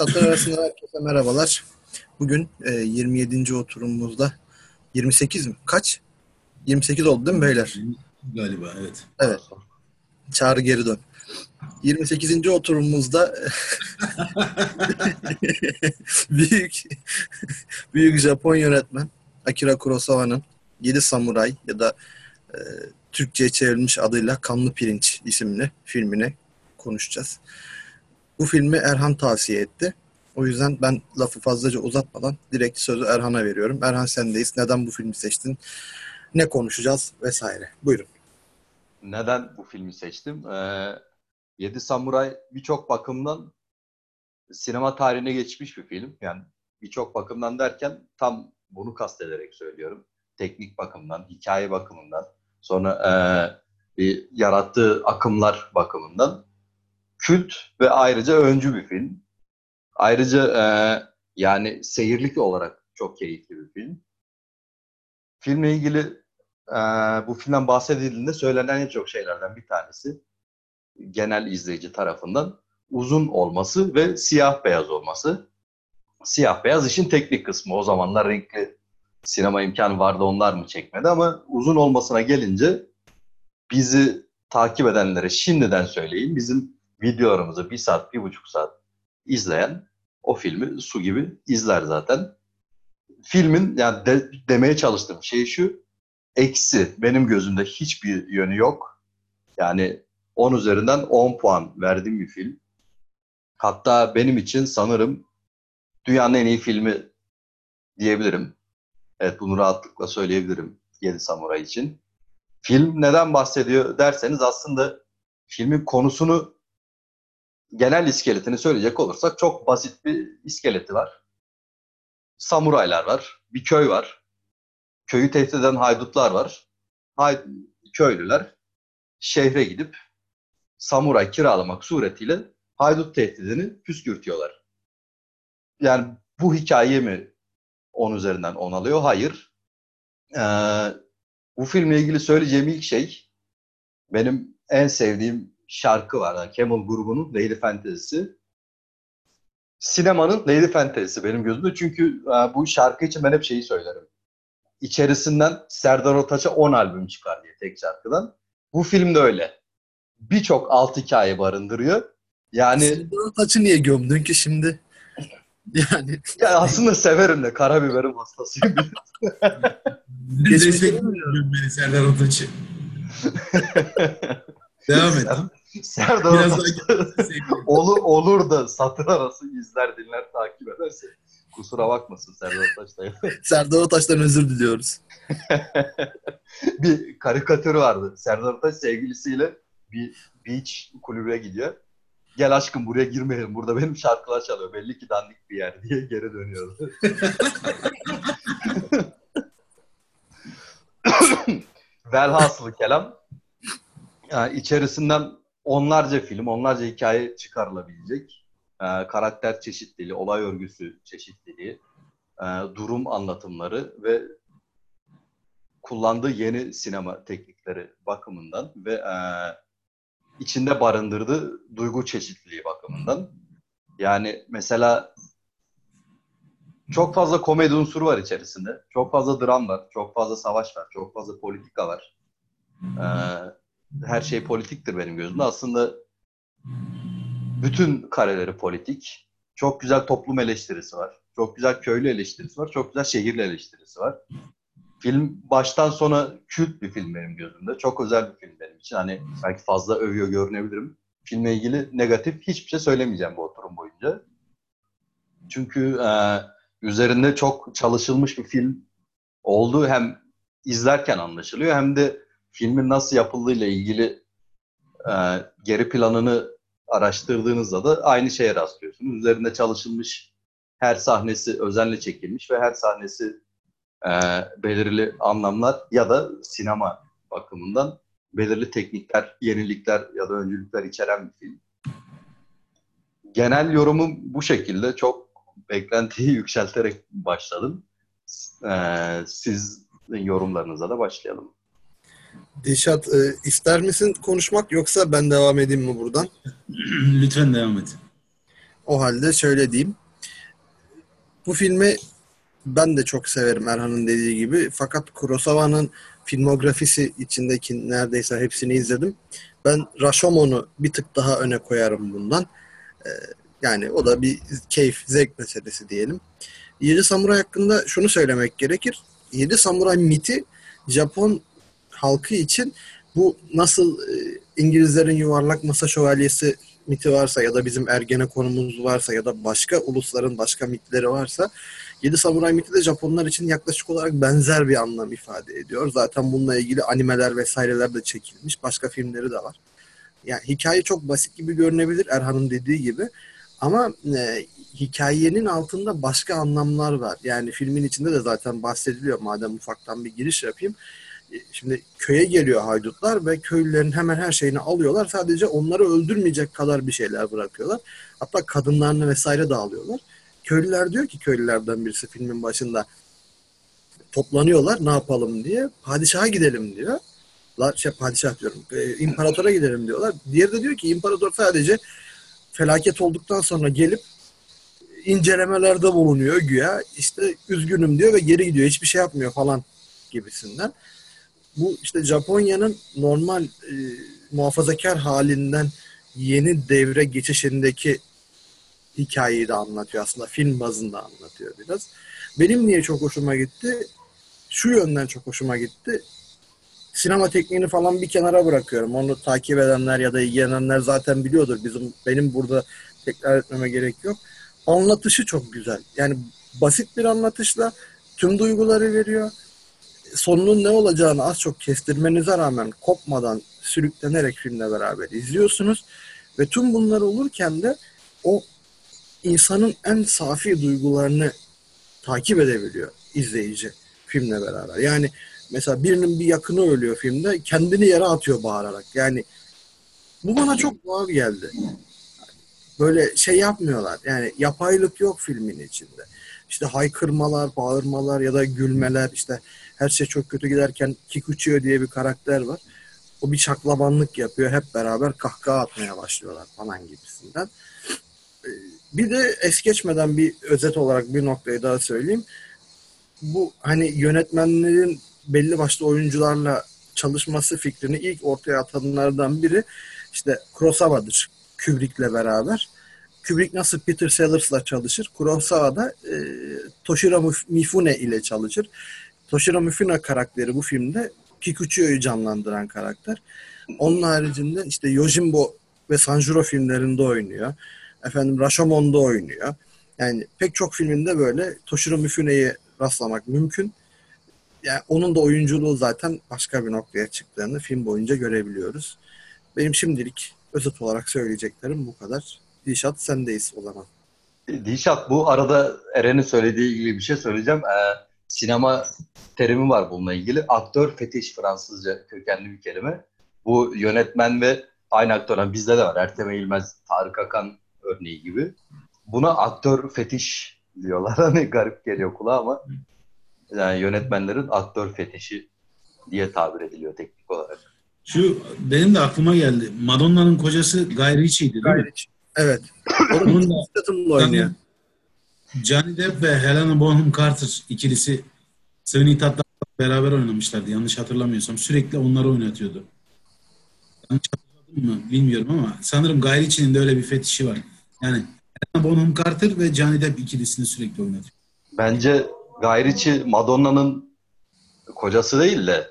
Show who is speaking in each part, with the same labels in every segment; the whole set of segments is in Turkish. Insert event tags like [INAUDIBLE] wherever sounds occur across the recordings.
Speaker 1: Satır arasında herkese merhabalar. Bugün e, 27. oturumumuzda 28 mi? Kaç? 28 oldu değil mi beyler?
Speaker 2: Galiba evet.
Speaker 1: Evet. Çağrı geri dön. 28. oturumumuzda [LAUGHS] büyük büyük Japon yönetmen Akira Kurosawa'nın 7 Samuray ya da e, Türkçe'ye çevrilmiş adıyla Kanlı Pirinç isimli filmini konuşacağız. Bu filmi Erhan tavsiye etti. O yüzden ben lafı fazlaca uzatmadan direkt sözü Erhan'a veriyorum. Erhan sendeyiz. Neden bu filmi seçtin? Ne konuşacağız vesaire. Buyurun.
Speaker 3: Neden bu filmi seçtim? Ee, Yedi Samuray birçok bakımdan sinema tarihine geçmiş bir film. Yani birçok bakımdan derken tam bunu kastederek söylüyorum. Teknik bakımdan, hikaye bakımından, sonra e, bir yarattığı akımlar bakımından kült ve ayrıca öncü bir film. Ayrıca e, yani seyirlik olarak çok keyifli bir film. Filmle ilgili e, bu filmden bahsedildiğinde söylenen en çok şeylerden bir tanesi genel izleyici tarafından uzun olması ve siyah beyaz olması. Siyah beyaz işin teknik kısmı. O zamanlar renkli sinema imkanı vardı onlar mı çekmedi ama uzun olmasına gelince bizi takip edenlere şimdiden söyleyeyim. Bizim videolarımızı bir saat, bir buçuk saat izleyen o filmi su gibi izler zaten. Filmin yani de, demeye çalıştığım şey şu. Eksi benim gözümde hiçbir yönü yok. Yani 10 üzerinden 10 puan verdiğim bir film. Hatta benim için sanırım dünyanın en iyi filmi diyebilirim. Evet bunu rahatlıkla söyleyebilirim Yedi Samuray için. Film neden bahsediyor derseniz aslında filmin konusunu genel iskeletini söyleyecek olursak çok basit bir iskeleti var. Samuraylar var, bir köy var. Köyü tehdit eden haydutlar var. Hay köylüler şehre gidip samuray kiralamak suretiyle haydut tehdidini püskürtüyorlar. Yani bu hikaye mi 10 üzerinden 10 alıyor? Hayır. Ee, bu filmle ilgili söyleyeceğim ilk şey benim en sevdiğim şarkı var. Yani Camel grubunun Lady Fantasy'si. Sinemanın Lady Fantasy'si benim gözümde. Çünkü e, bu şarkı için ben hep şeyi söylerim. İçerisinden Serdar Ortaç'a 10 albüm çıkar diye tek şarkıdan. Bu film de öyle. Birçok alt hikaye barındırıyor. Yani
Speaker 1: Serdar Ortaç'ı niye gömdün ki şimdi? [LAUGHS] Yani
Speaker 3: ya aslında severim de karabiberim hastasıyım. [LAUGHS]
Speaker 2: Destekliyorum beni Serdar Ortaç'ı. [LAUGHS] Devam et.
Speaker 3: Serdar
Speaker 2: Biraz [LAUGHS]
Speaker 3: olur, olur da satır arası izler dinler takip ederse kusura bakmasın Serdar Ortaç da. [LAUGHS]
Speaker 1: Serdar Ortaç'tan özür diliyoruz. [LAUGHS]
Speaker 3: bir karikatürü vardı. Serdar Ortaç sevgilisiyle bir beach kulübe gidiyor. Gel aşkım buraya girmeyelim. Burada benim şarkılar çalıyor. Belli ki dandik bir yer diye geri dönüyordu. [COUGHS] Velhasılı kelam yani içerisinden onlarca film, onlarca hikaye çıkarılabilecek. Ee, karakter çeşitliliği, olay örgüsü çeşitliliği, e, durum anlatımları ve kullandığı yeni sinema teknikleri bakımından ve e, içinde barındırdığı duygu çeşitliliği bakımından. Yani mesela çok fazla komedi unsuru var içerisinde. Çok fazla dram var, çok fazla savaş var, çok fazla politika var. Ee, her şey politiktir benim gözümde. Aslında bütün kareleri politik. Çok güzel toplum eleştirisi var. Çok güzel köylü eleştirisi var. Çok güzel şehirli eleştirisi var. Film baştan sona kült bir film benim gözümde. Çok özel bir film benim için. Hani belki fazla övüyor görünebilirim. Filmle ilgili negatif hiçbir şey söylemeyeceğim bu oturum boyunca. Çünkü e, üzerinde çok çalışılmış bir film olduğu hem izlerken anlaşılıyor hem de filmin nasıl yapıldığıyla ilgili e, geri planını araştırdığınızda da aynı şeye rastlıyorsunuz. Üzerinde çalışılmış her sahnesi özenle çekilmiş ve her sahnesi e, belirli anlamlar ya da sinema bakımından belirli teknikler, yenilikler ya da öncülükler içeren bir film. Genel yorumum bu şekilde. Çok beklentiyi [LAUGHS] yükselterek başladım. Ee, sizin yorumlarınıza da başlayalım.
Speaker 1: Dilşat e, ister misin konuşmak yoksa ben devam edeyim mi buradan? [CLEARS THROAT]
Speaker 2: Lütfen devam et.
Speaker 1: O halde şöyle diyeyim. Bu filmi ben de çok severim Erhan'ın dediği gibi. Fakat Kurosawa'nın filmografisi içindeki neredeyse hepsini izledim. Ben Rashomon'u bir tık daha öne koyarım bundan. Ee, yani o da bir keyif, zevk meselesi diyelim. Yedi Samuray hakkında şunu söylemek gerekir. Yedi Samuray miti Japon halkı için bu nasıl e, İngilizlerin yuvarlak masa şövalyesi miti varsa ya da bizim Ergenekon'umuz varsa ya da başka ulusların başka mitleri varsa Yedi Samuray miti de Japonlar için yaklaşık olarak benzer bir anlam ifade ediyor. Zaten bununla ilgili animeler vesaireler de çekilmiş. Başka filmleri de var. Yani hikaye çok basit gibi görünebilir Erhan'ın dediği gibi. Ama e, hikayenin altında başka anlamlar var. Yani filmin içinde de zaten bahsediliyor. Madem ufaktan bir giriş yapayım. Şimdi köye geliyor haydutlar ve köylülerin hemen her şeyini alıyorlar. Sadece onları öldürmeyecek kadar bir şeyler bırakıyorlar. Hatta kadınlarını vesaire de alıyorlar. Köylüler diyor ki köylülerden birisi filmin başında toplanıyorlar ne yapalım diye. Padişaha gidelim diyor. La, şey, padişah diyorum. E, imparatora gidelim diyorlar. Diğeri de diyor ki imparator sadece felaket olduktan sonra gelip incelemelerde bulunuyor güya. İşte üzgünüm diyor ve geri gidiyor. Hiçbir şey yapmıyor falan gibisinden. Bu işte Japonya'nın normal e, muhafazakar halinden yeni devre geçişindeki hikayeyi de anlatıyor aslında. Film bazında anlatıyor biraz. Benim niye çok hoşuma gitti? Şu yönden çok hoşuma gitti. Sinema tekniğini falan bir kenara bırakıyorum. Onu takip edenler ya da ilgilenenler zaten biliyordur. Bizim benim burada tekrar etmeme gerek yok. Anlatışı çok güzel. Yani basit bir anlatışla tüm duyguları veriyor. Sonunun ne olacağını az çok kestirmenize rağmen kopmadan sürüklenerek filmle beraber izliyorsunuz. Ve tüm bunlar olurken de o insanın en safi duygularını takip edebiliyor izleyici filmle beraber. Yani mesela birinin bir yakını ölüyor filmde kendini yere atıyor bağırarak. Yani bu bana çok doğal geldi. Böyle şey yapmıyorlar. Yani yapaylık yok filmin içinde. İşte haykırmalar, bağırmalar ya da gülmeler işte her şey çok kötü giderken Kikuchiyo diye bir karakter var. O bir şaklabanlık yapıyor. Hep beraber kahkaha atmaya başlıyorlar falan gibisinden. Bir de es geçmeden bir özet olarak bir noktayı daha söyleyeyim. Bu hani yönetmenlerin belli başlı oyuncularla çalışması fikrini ilk ortaya atanlardan biri işte Kurosawa'dır. Kubrick'le beraber. Kubrick nasıl Peter Sellers'la çalışır, Kurosawa da e, Toshiro Mifune ile çalışır. Toshiro Mifune karakteri bu filmde Kikuchiyo'yu canlandıran karakter. Onun haricinde işte Yojimbo ve Sanjuro filmlerinde oynuyor. Efendim Rashomon'da oynuyor. Yani pek çok filminde böyle Toshiro Mifune'yi rastlamak mümkün. Yani onun da oyunculuğu zaten başka bir noktaya çıktığını film boyunca görebiliyoruz. Benim şimdilik özet olarak söyleyeceklerim bu kadar. Dişat sendeyiz o zaman.
Speaker 3: Dişat bu arada Eren'in söylediği gibi bir şey söyleyeceğim. Ee, sinema terimi var bununla ilgili. Aktör fetiş Fransızca kökenli bir kelime. Bu yönetmen ve aynı aktör bizde de var. Ertem Eğilmez, Tarık Akan örneği gibi. Buna aktör fetiş diyorlar. [LAUGHS] Hani garip geliyor kulağa ama yani yönetmenlerin aktör fetişi diye tabir ediliyor teknik olarak.
Speaker 2: Şu benim de aklıma geldi. Madonna'nın kocası Guy Ritchie'ydi değil mi?
Speaker 1: Evet. [COUGHS]
Speaker 2: Onun da
Speaker 1: oynuyor.
Speaker 2: Johnny Depp ve Helena Bonham Carter ikilisi Sweeney Todd'la beraber oynamışlardı. Yanlış hatırlamıyorsam. Sürekli onları oynatıyordu. Yanlış hatırladım mı bilmiyorum ama sanırım Guy Ritchie'nin de öyle bir fetişi var. Yani Bonham Carter ve Johnny Depp ikilisini sürekli oynatıyor.
Speaker 3: Bence Guy Ritchie Madonna'nın kocası değil de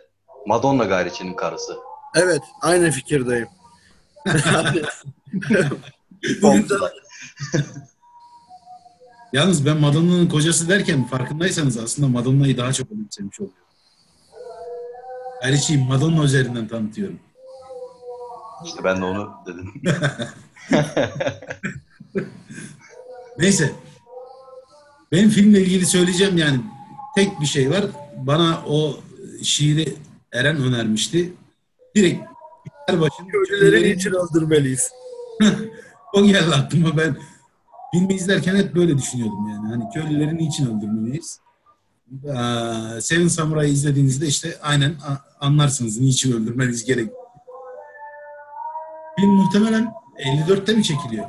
Speaker 3: Madonna Guy Ritchie'nin karısı.
Speaker 1: Evet. Aynı fikirdeyim. [LAUGHS] [LAUGHS]
Speaker 3: Komple.
Speaker 2: Yalnız ben Madonna'nın kocası derken farkındaysanız aslında Madonna'yı daha çok önemsemiş oluyorum. Guy Ritchie'yi Madonna üzerinden tanıtıyorum.
Speaker 3: İşte ben de onu dedim. [LAUGHS]
Speaker 2: Neyse. Benim filmle ilgili söyleyeceğim yani tek bir şey var. Bana o şiiri Eren önermişti. Direkt her başın
Speaker 1: Köylüleri için öldürmeliyiz. [LAUGHS]
Speaker 2: o geldi aklıma ben. Filmi izlerken hep böyle düşünüyordum yani. Hani köylüleri niçin öldürmeliyiz? Ee, Seven Samurai'yi izlediğinizde işte aynen anlarsınız niçin öldürmeniz gerek. Film muhtemelen 54'te mi çekiliyor?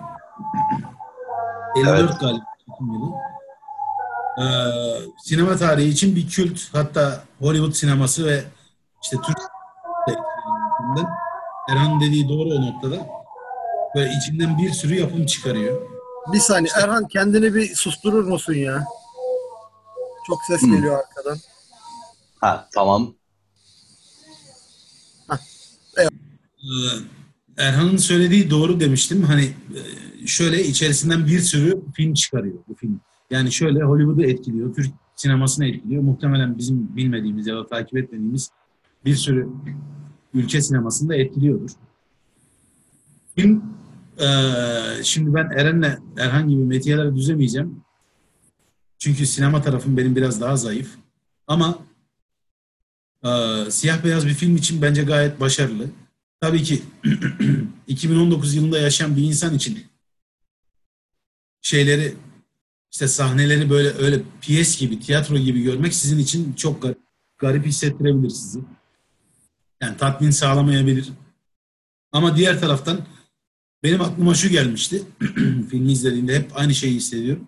Speaker 2: 54
Speaker 3: Evet.
Speaker 2: galiba. Ee, sinema tarihi için bir kült hatta Hollywood sineması ve işte Türk Erhan dediği doğru o noktada. Böyle içinden bir sürü yapım çıkarıyor.
Speaker 1: Bir saniye Erhan kendini bir susturur musun ya? Çok ses
Speaker 3: Hmm.
Speaker 1: geliyor arkadan.
Speaker 3: Ha tamam.
Speaker 2: Ee, Erhan'ın söylediği doğru demiştim. Hani e, şöyle içerisinden bir sürü film çıkarıyor bu film. Yani şöyle Hollywood'u etkiliyor, Türk sinemasını etkiliyor. Muhtemelen bizim bilmediğimiz ya da takip etmediğimiz bir sürü ülke sinemasını da etkiliyordur. Film e, şimdi ben Eren'le Erhan gibi metiyeler düzemeyeceğim. Çünkü sinema tarafım benim biraz daha zayıf. Ama e, siyah beyaz bir film için bence gayet başarılı. Tabii ki [CLEARS THROAT] 2019 yılında yaşayan bir insan için şeyleri işte sahneleri böyle öyle piyes gibi, tiyatro gibi görmek sizin için çok gar- garip hissettirebilir sizi. Yani tatmin sağlamayabilir. Ama diğer taraftan benim aklıma şu gelmişti. [CLEARS THROAT] Filmi izlediğimde hep aynı şeyi hissediyorum.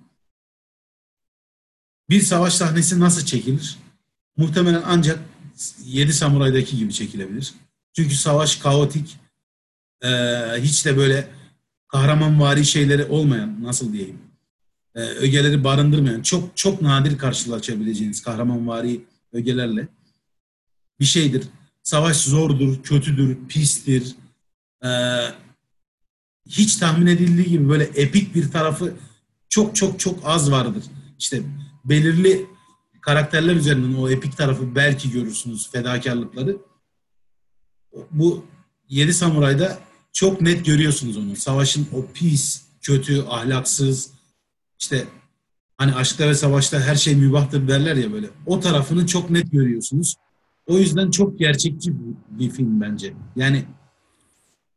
Speaker 2: Bir savaş sahnesi nasıl çekilir? Muhtemelen ancak Yedi Samuray'daki gibi çekilebilir. Çünkü savaş kaotik, eee, hiç de böyle kahramanvari şeyleri olmayan, nasıl diyeyim, eee, ögeleri barındırmayan, çok çok nadir karşılaşabileceğiniz kahramanvari ögelerle bir şeydir. Savaş zordur, kötüdür, pistir. Eee, hiç tahmin edildiği gibi böyle epik bir tarafı çok çok çok az vardır. İşte belirli karakterler üzerinden o epik tarafı belki görürsünüz, fedakarlıkları bu Yedi Samuray'da çok net görüyorsunuz onu. Savaşın o pis, kötü, ahlaksız, işte hani aşkta ve savaşta her şey mübahtır derler ya böyle. O tarafını çok net görüyorsunuz. O yüzden çok gerçekçi bir, film bence. Yani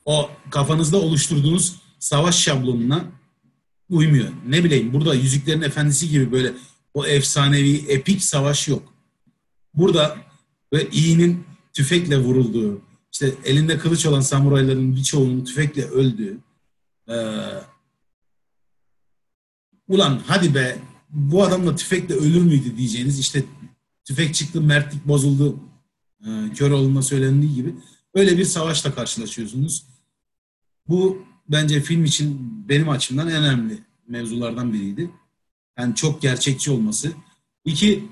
Speaker 2: o kafanızda oluşturduğunuz savaş şablonuna uymuyor. Ne bileyim burada Yüzüklerin Efendisi gibi böyle o efsanevi epik savaş yok. Burada ve iyinin tüfekle vurulduğu, işte elinde kılıç olan samurayların birçoğunun tüfekle öldüğü. Ee, ulan hadi be bu adam da tüfekle ölür müydü diyeceğiniz işte tüfek çıktı mertlik bozuldu e, Köroğlu'na söylendiği gibi öyle bir savaşla karşılaşıyorsunuz. Bu bence film için benim açımdan en önemli mevzulardan biriydi. Yani çok gerçekçi olması. İki,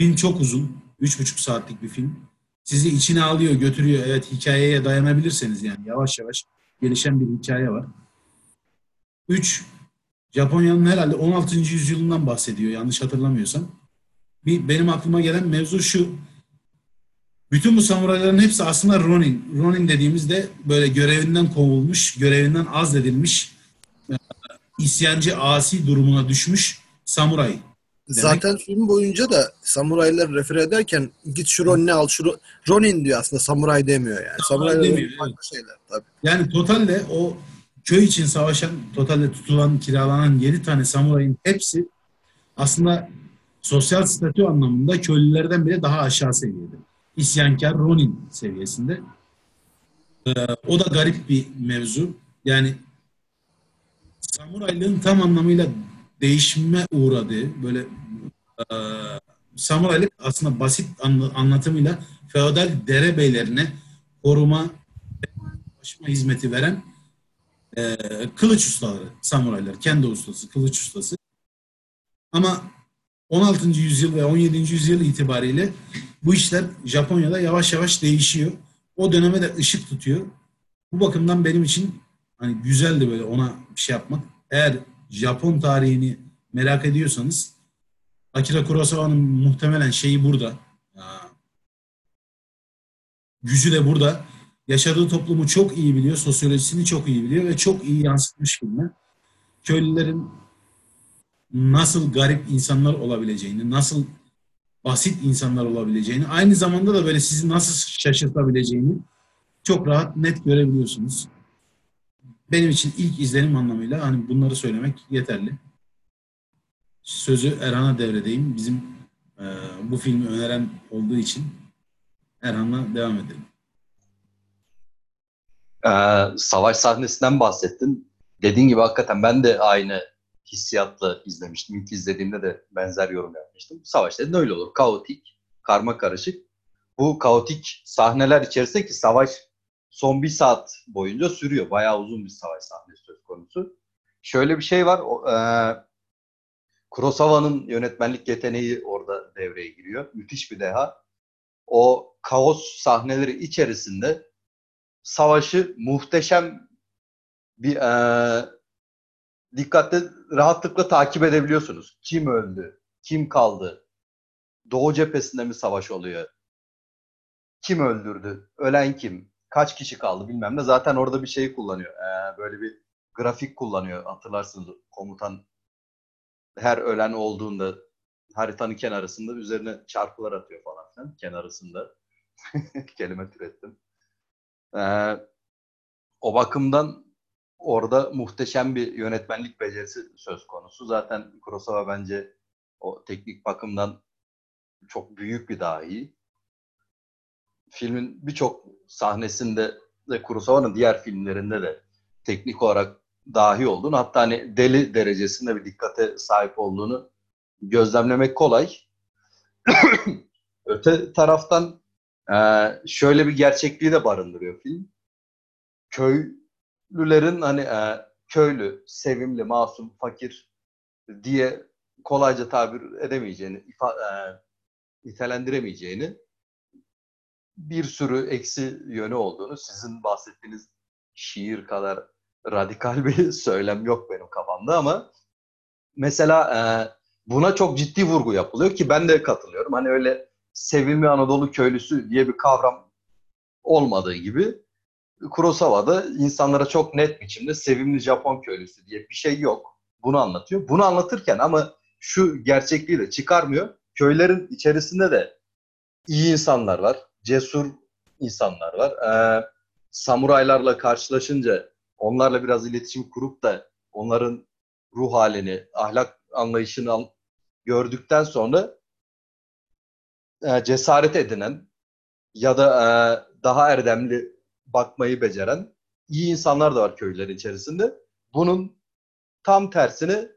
Speaker 2: film çok uzun. Üç buçuk saatlik bir film. Sizi içine alıyor, götürüyor. Evet hikayeye dayanabilirseniz yani yavaş yavaş gelişen bir hikaye var. Üç, Japonya'nın herhalde 16. yüzyılından bahsediyor yanlış hatırlamıyorsam. Bir, benim aklıma gelen mevzu şu. Bütün bu samurayların hepsi aslında Ronin. Ronin dediğimizde böyle görevinden kovulmuş, görevinden azledilmiş, e, isyancı asi durumuna düşmüş samuray.
Speaker 1: Zaten film boyunca da samuraylar refer ederken git şu Ronin'i al şu Ro- Ronin diyor aslında samuray demiyor yani.
Speaker 2: Samuray
Speaker 1: Samuraylar
Speaker 2: demiyor,
Speaker 1: farklı
Speaker 2: evet.
Speaker 1: şeyler tabii.
Speaker 2: Yani totalde o köy için savaşan, totalde tutulan, kiralanan 7 tane samurayın hepsi aslında sosyal statü anlamında köylülerden bile daha aşağı seviyede. İsyankar Ronin seviyesinde. Ee, o da garip bir mevzu. Yani samuraylığın tam anlamıyla değişime uğradığı böyle e, samuraylık aslında basit anla- anlatımıyla feodal derebeylerine koruma taşıma hizmeti veren e, kılıç ustaları, samuraylar, kendi ustası, kılıç ustası. Ama 16. yüzyıl ve 17. yüzyıl itibariyle bu işler Japonya'da yavaş yavaş değişiyor. O döneme de ışık tutuyor. Bu bakımdan benim için hani güzeldi böyle ona bir şey yapmak. Eğer Japon tarihini merak ediyorsanız Akira Kurosawa'nın muhtemelen şeyi burada. Gücü de burada. Yaşadığı toplumu çok iyi biliyor, sosyolojisini çok iyi biliyor ve çok iyi yansıtmış filme. Köylülerin nasıl garip insanlar olabileceğini, nasıl basit insanlar olabileceğini, aynı zamanda da böyle sizi nasıl şaşırtabileceğini çok rahat, net görebiliyorsunuz. Benim için ilk izlenim anlamıyla hani bunları söylemek yeterli. Sözü Erhan'a devredeyim. Bizim e, bu filmi öneren olduğu için Erhan'la devam edelim.
Speaker 3: Ee, savaş sahnesinden bahsettin. Dediğin gibi hakikaten ben de aynı hissiyatla izlemiştim. İlk izlediğimde de benzer yorum yapmıştım. Savaş dedin öyle olur. Kaotik, karma karışık. Bu kaotik sahneler içerisinde ki savaş son bir saat boyunca sürüyor. Bayağı uzun bir savaş sahnesi söz konusu. Şöyle bir şey var. E, Kurosawa'nın yönetmenlik yeteneği orada devreye giriyor. Müthiş bir deha. O kaos sahneleri içerisinde savaşı muhteşem bir e, dikkatle rahatlıkla takip edebiliyorsunuz. Kim öldü? Kim kaldı? Doğu cephesinde mi savaş oluyor? Kim öldürdü? Ölen kim? Kaç kişi kaldı bilmem ne. Zaten orada bir şey kullanıyor. Ee, böyle bir grafik kullanıyor. Hatırlarsınız komutan her ölen olduğunda haritanın kenarısında üzerine çarpılar atıyor falan filan. Kenarısında. [LAUGHS] Kelime türettim. Ee, o bakımdan orada muhteşem bir yönetmenlik becerisi söz konusu. Zaten Kurosawa bence o teknik bakımdan çok büyük bir dahi. Filmin birçok sahnesinde ve Kurosawa'nın diğer filmlerinde de teknik olarak dahi olduğunu hatta hani deli derecesinde bir dikkate sahip olduğunu gözlemlemek kolay. [COUGHS] Öte taraftan şöyle bir gerçekliği de barındırıyor film. Köylülerin hani köylü, sevimli, masum, fakir diye kolayca tabir edemeyeceğini, ifa, nitelendiremeyeceğini bir sürü eksi yönü olduğunu sizin bahsettiğiniz şiir kadar radikal [LAUGHS] bir söylem yok benim kafamda ama mesela e, buna çok ciddi vurgu yapılıyor ki ben de katılıyorum. Hani öyle sevimli Anadolu köylüsü diye bir kavram olmadığı gibi Kurosawa'da insanlara çok net biçimde sevimli Japon köylüsü diye bir şey yok. Bunu anlatıyor. Bunu anlatırken ama şu gerçekliği de çıkarmıyor. Köylerin içerisinde de iyi insanlar var. Cesur insanlar var. Ee, samuraylarla karşılaşınca onlarla biraz iletişim kurup da onların ruh halini, ahlak anlayışını gördükten sonra e, cesaret edinen ya da e, daha erdemli bakmayı beceren iyi insanlar da var köylerin içerisinde. Bunun tam tersini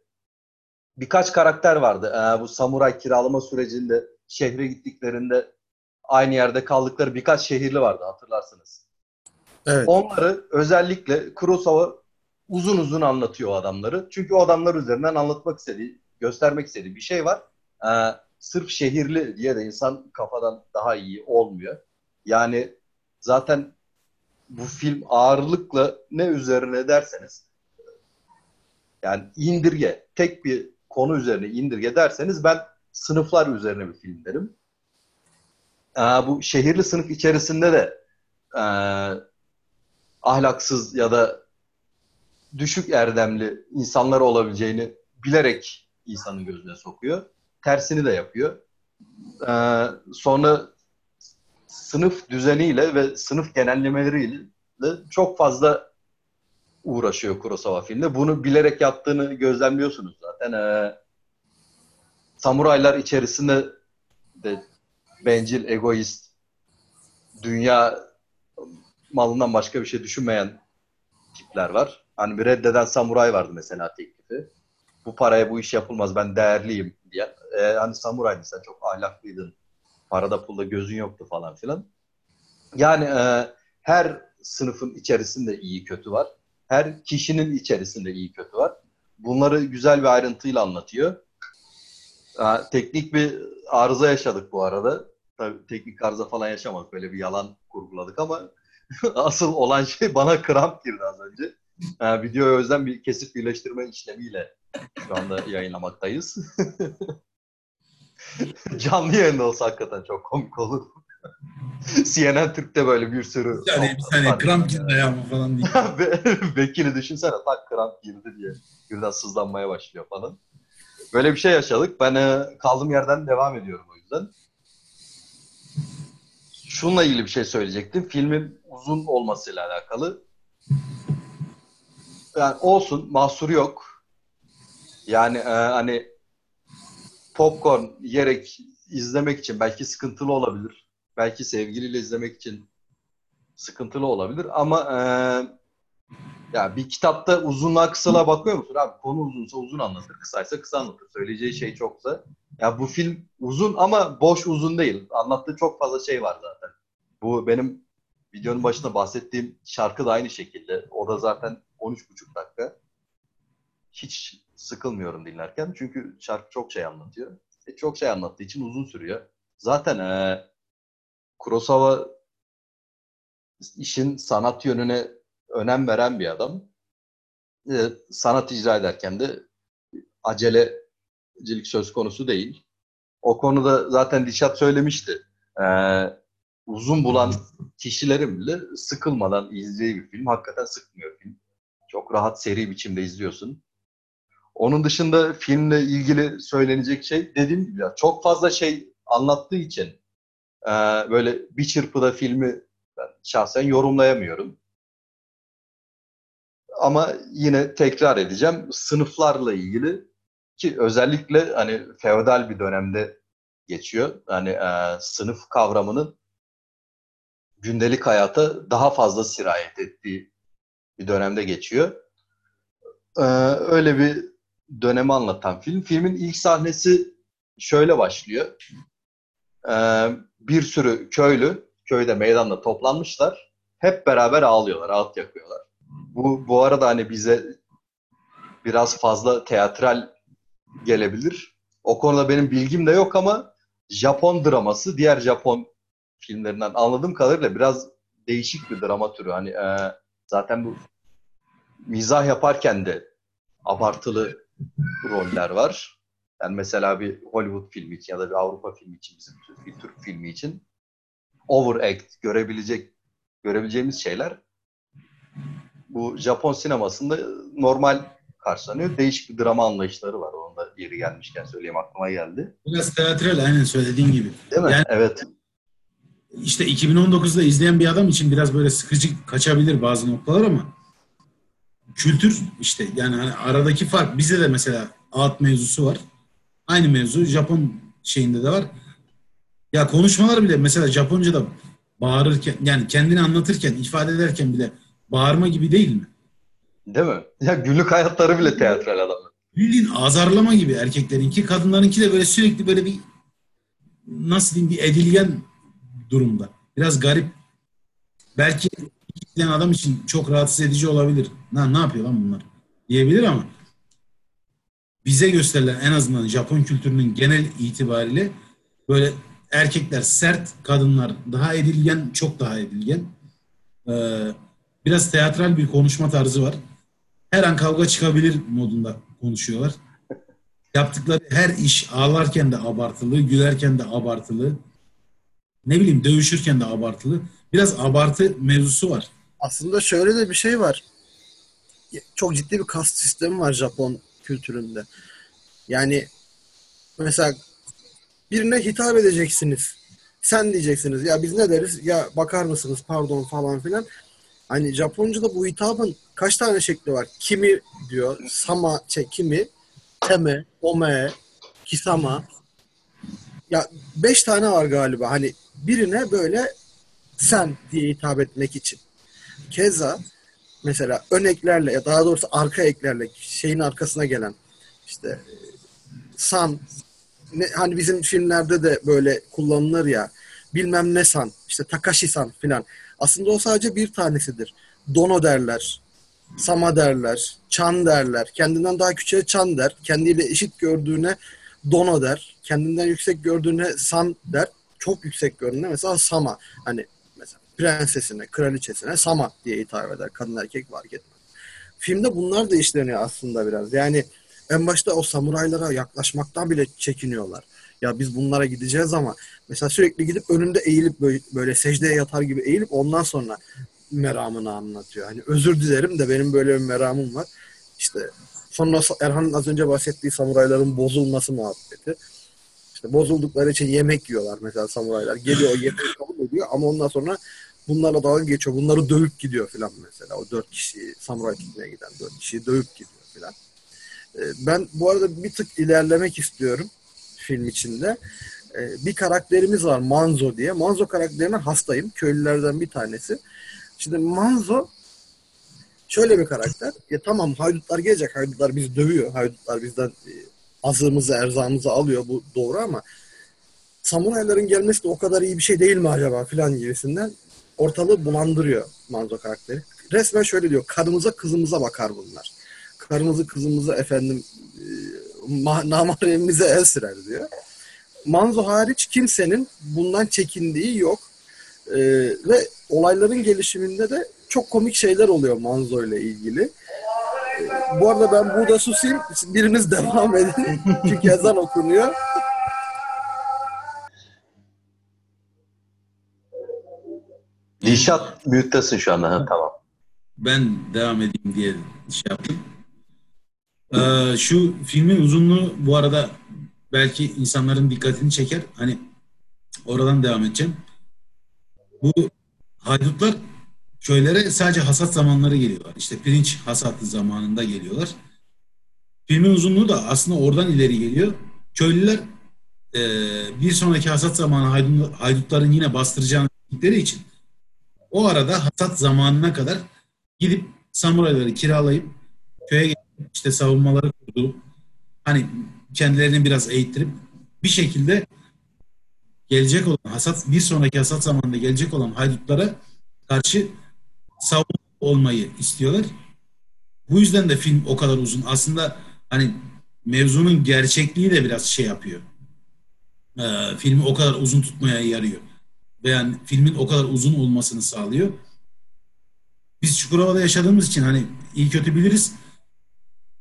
Speaker 3: birkaç karakter vardı. E, bu samuray kiralama sürecinde şehre gittiklerinde aynı yerde kaldıkları birkaç şehirli vardı hatırlarsınız. Evet. Onları özellikle Kurosawa uzun uzun anlatıyor o adamları. Çünkü o adamlar üzerinden anlatmak istediği, göstermek istediği bir şey var. Ee, sırf şehirli diye de insan kafadan daha iyi olmuyor. Yani zaten bu film ağırlıkla ne üzerine derseniz yani indirge, tek bir konu üzerine indirge derseniz ben sınıflar üzerine bir film derim. Ee, bu şehirli sınıf içerisinde de e, ahlaksız ya da düşük erdemli insanlar olabileceğini bilerek insanın gözüne sokuyor. Tersini de yapıyor. Ee, sonra sınıf düzeniyle ve sınıf genellemeleriyle çok fazla uğraşıyor Kurosawa filmde. Bunu bilerek yaptığını gözlemliyorsunuz zaten. Ee, samuraylar içerisinde de bencil, egoist, dünya malından başka bir şey düşünmeyen tipler var. Hani bir reddeden samuray vardı mesela teklifi. Bu paraya bu iş yapılmaz ben değerliyim diye. Ee, hani samuraydın sen çok ahlaklıydın. Parada pulda gözün yoktu falan filan. Yani e, her sınıfın içerisinde iyi kötü var. Her kişinin içerisinde iyi kötü var. Bunları güzel bir ayrıntıyla anlatıyor. E, teknik bir arıza yaşadık bu arada. Tabii teknik arıza falan yaşamadık. Böyle bir yalan kurguladık ama [LAUGHS] asıl olan şey bana kramp girdi az önce. Yani videoyu o yüzden bir kesip birleştirme işlemiyle şu anda yayınlamaktayız. [LAUGHS] [LAUGHS] Canlı yayında olsa hakikaten çok komik olur. [LAUGHS] CNN Türk'te böyle bir sürü...
Speaker 2: Bir saniye, bir saniye kramp girdi ayağıma falan diye. [LAUGHS]
Speaker 3: Bekir'i düşünsene tak kramp girdi diye. Birden sızlanmaya başlıyor falan. Böyle bir şey yaşadık. Ben e, kaldığım yerden devam ediyorum o yüzden. Şununla ilgili bir şey söyleyecektim. Filmin uzun olmasıyla alakalı. Yani olsun, mahsuru yok. Yani e, hani popcorn yiyerek izlemek için belki sıkıntılı olabilir. Belki sevgiliyle izlemek için sıkıntılı olabilir ama e, Ya bir kitapta uzunluğa kısalığa bakıyor musun abi? Konu uzunsa uzun anlatır, kısaysa kısa anlatır. Söyleyeceği şey çoksa. Ya bu film uzun ama boş uzun değil. Anlattığı çok fazla şey var zaten. Bu benim videonun başında bahsettiğim şarkı da aynı şekilde. O da zaten 13,5 dakika. Hiç sıkılmıyorum dinlerken. Çünkü şarkı çok şey anlatıyor. E, çok şey anlattığı için uzun sürüyor. Zaten e, Kurosawa işin sanat yönüne önem veren bir adam. E, sanat icra ederken de acelecilik söz konusu değil. O konuda zaten Dişat söylemişti. E, uzun bulan kişilerin bile sıkılmadan izlediği bir film. Hakikaten sıkmıyor film. Çok rahat seri biçimde izliyorsun. Onun dışında filmle ilgili söylenecek şey dediğim gibi ya, çok fazla şey anlattığı için e, böyle bir çırpıda filmi ben şahsen yorumlayamıyorum. Ama yine tekrar edeceğim sınıflarla ilgili ki özellikle hani feodal bir dönemde geçiyor. Hani e, sınıf kavramının gündelik hayata daha fazla sirayet ettiği bir dönemde geçiyor. Ee, öyle bir dönemi anlatan film. Filmin ilk sahnesi şöyle başlıyor. Ee, bir sürü köylü köyde meydanda toplanmışlar. Hep beraber ağlıyorlar, ağıt yakıyorlar. Bu bu arada hani bize biraz fazla teatral gelebilir. O konuda benim bilgim de yok ama Japon draması diğer Japon filmlerinden anladığım kadarıyla biraz değişik bir drama türü. Hani e, zaten bu mizah yaparken de abartılı roller var. Yani mesela bir Hollywood filmi için ya da bir Avrupa filmi için bizim Türk, bir Türk filmi için overact görebilecek görebileceğimiz şeyler bu Japon sinemasında normal karşılanıyor. Değişik bir drama anlayışları var. Onun da yeri gelmişken söyleyeyim aklıma geldi.
Speaker 2: Biraz teatral aynen söylediğin gibi.
Speaker 3: Değil mi?
Speaker 2: Yani-
Speaker 3: evet.
Speaker 2: İşte 2019'da izleyen bir adam için biraz böyle sıkıcı kaçabilir bazı noktalar ama kültür işte yani hani aradaki fark bizde de mesela ağıt mevzusu var. Aynı mevzu Japon şeyinde de var. Ya konuşmalar bile mesela Japonca'da bağırırken yani kendini anlatırken ifade ederken bile bağırma gibi değil mi?
Speaker 3: Değil mi? Ya günlük hayatları bile teatral adamlar.
Speaker 2: Bildiğin azarlama gibi erkeklerinki, kadınlarınki de böyle sürekli böyle bir nasıl diyeyim bir edilgen durumda. Biraz garip. Belki izleyen adam için çok rahatsız edici olabilir. Ne, ne yapıyor lan bunlar? Diyebilir ama bize gösterilen en azından Japon kültürünün genel itibariyle böyle erkekler sert, kadınlar daha edilgen, çok daha edilgen. Ee, biraz teatral bir konuşma tarzı var. Her an kavga çıkabilir modunda konuşuyorlar. Yaptıkları her iş ağlarken de abartılı, gülerken de abartılı. Ne bileyim dövüşürken de abartılı. Biraz abartı mevzusu var.
Speaker 1: Aslında şöyle de bir şey var. Çok ciddi bir kast sistemi var Japon kültüründe. Yani mesela birine hitap edeceksiniz. Sen diyeceksiniz. Ya biz ne deriz? Ya bakar mısınız? Pardon falan filan. Hani Japonca'da bu hitabın kaç tane şekli var? Kimi diyor, sama, şey, kimi, teme, ome, kisama. Ya beş tane var galiba. Hani birine böyle sen diye hitap etmek için. Keza mesela ön eklerle ya daha doğrusu arka eklerle şeyin arkasına gelen işte san ne, hani bizim filmlerde de böyle kullanılır ya bilmem ne san işte Takashi san filan. Aslında o sadece bir tanesidir. Dono derler. Sama derler. Chan derler. Kendinden daha küçüğe Chan der. Kendiyle eşit gördüğüne Dono der. Kendinden yüksek gördüğüne San der. Çok yüksek gördüğüne mesela Sama. Hani prensesine, kraliçesine Sama diye hitap eder. Kadın erkek fark etmez. Filmde bunlar da işleniyor aslında biraz. Yani en başta o samuraylara yaklaşmaktan bile çekiniyorlar. Ya biz bunlara gideceğiz ama mesela sürekli gidip önünde eğilip böyle, böyle secdeye yatar gibi eğilip ondan sonra meramını anlatıyor. Hani özür dilerim de benim böyle bir meramım var. İşte sonra Erhan'ın az önce bahsettiği samurayların bozulması muhabbeti. İşte bozuldukları için yemek yiyorlar mesela samuraylar. Geliyor kabul ediyor ama ondan sonra bunlarla dalga geçiyor. Bunları dövüp gidiyor filan mesela. O dört kişi samuray tutmaya giden dört kişiyi dövüp gidiyor filan. Ee, Ben bu arada bir tık ilerlemek istiyorum film içinde. Ee, Bir karakterimiz var Manzo diye. Manzo karakterine hastayım. Köylülerden bir tanesi. Şimdi Manzo şöyle bir karakter. Ya tamam haydutlar gelecek. Haydutlar bizi dövüyor. Haydutlar bizden e, azığımızı, erzağımızı alıyor. Bu doğru ama samurayların gelmesi de o kadar iyi bir şey değil mi acaba filan gibisinden ortalığı bulandırıyor Manzo karakteri. Resmen şöyle diyor. Karımıza kızımıza bakar bunlar. Karımızı kızımıza efendim e, ma- namaremimize el sürer diyor. Manzo hariç kimsenin bundan çekindiği yok. Ee, ve olayların gelişiminde de çok komik şeyler oluyor Manzo ile ilgili. Ee, bu arada ben burada susayım. Biriniz [LAUGHS] devam edin. Çünkü ezan okunuyor.
Speaker 3: Dilşat büyüktesin şu anda. Ha, tamam.
Speaker 2: Ben devam edeyim diye şey yaptım. Ee, şu filmin uzunluğu bu arada belki insanların dikkatini çeker. Hani oradan devam edeceğim. Bu haydutlar köylere sadece hasat zamanları geliyorlar. İşte pirinç hasatı zamanında geliyorlar. Filmin uzunluğu da aslında oradan ileri geliyor. Köylüler e, bir sonraki hasat zamanı haydut- haydutların yine bastıracağını bildikleri için o arada hasat zamanına kadar gidip samurayları kiralayıp köye gelip işte savunmaları kurdu. Hani kendilerini biraz eğittirip bir şekilde gelecek olan hasat bir sonraki hasat zamanında gelecek olan haydutlara karşı savunma olmayı istiyorlar. Bu yüzden de film o kadar uzun. Aslında hani mevzunun gerçekliği de biraz şey yapıyor. Ee, filmi o kadar uzun tutmaya yarıyor. Yani filmin o kadar uzun olmasını sağlıyor. Biz Çukurova'da yaşadığımız için hani iyi kötü biliriz.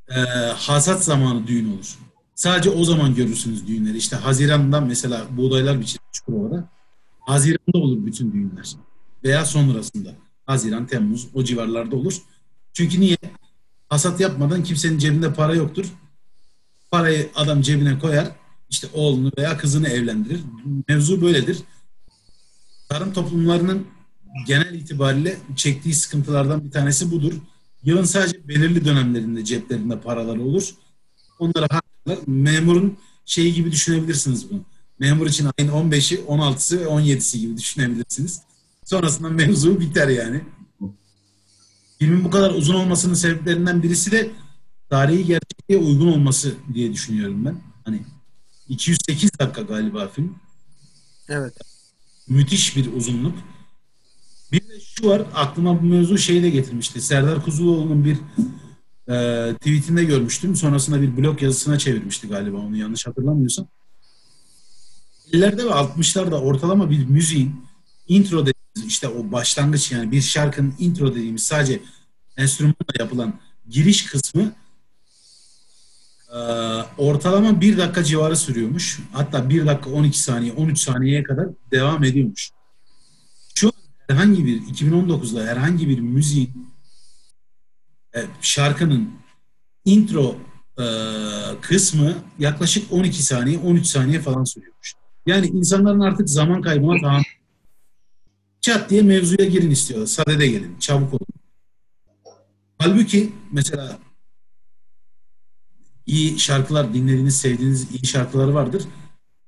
Speaker 2: Ee, hasat zamanı düğün olur. Sadece o zaman görürsünüz düğünleri. İşte Haziran'dan mesela buğdaylar biçilir Çukurova'da. Haziran'da olur bütün düğünler. Veya sonrasında. Haziran, Temmuz o civarlarda olur. Çünkü niye? Hasat yapmadan kimsenin cebinde para yoktur. Parayı adam cebine koyar. işte oğlunu veya kızını evlendirir. Mevzu böyledir. Tarım toplumlarının genel itibariyle çektiği sıkıntılardan bir tanesi budur. Yılın sadece belirli dönemlerinde ceplerinde paraları olur. Onlara harcarlar. Memurun şeyi gibi düşünebilirsiniz bunu. Memur için ayın 15'i, 16'sı ve 17'si gibi düşünebilirsiniz. Sonrasında mevzu biter yani. Filmin bu kadar uzun olmasının sebeplerinden birisi de tarihi gerçekliğe uygun olması diye düşünüyorum ben. Hani 208 dakika galiba film.
Speaker 1: Evet.
Speaker 2: Müthiş bir uzunluk. Bir de şu var, aklıma bu mevzu şeyi de getirmişti. Serdar Kuzuloğlu'nun bir e, tweetinde görmüştüm. Sonrasında bir blog yazısına çevirmişti galiba onu yanlış hatırlamıyorsam. 50'lerde ve 60'larda ortalama bir müziğin intro dediğimiz işte o başlangıç yani bir şarkının intro dediğimiz sadece enstrümanla yapılan giriş kısmı ortalama bir dakika civarı sürüyormuş. Hatta bir dakika 12 saniye 13 saniyeye kadar devam ediyormuş. Şu an herhangi bir 2019'da herhangi bir müziğin e, şarkının intro e, kısmı yaklaşık 12 saniye 13 saniye falan sürüyormuş. Yani insanların artık zaman kaybına tahammül çat diye mevzuya girin istiyorlar. Sadede gelin, çabuk olun. Halbuki mesela iyi şarkılar dinlediğiniz, sevdiğiniz iyi şarkıları vardır.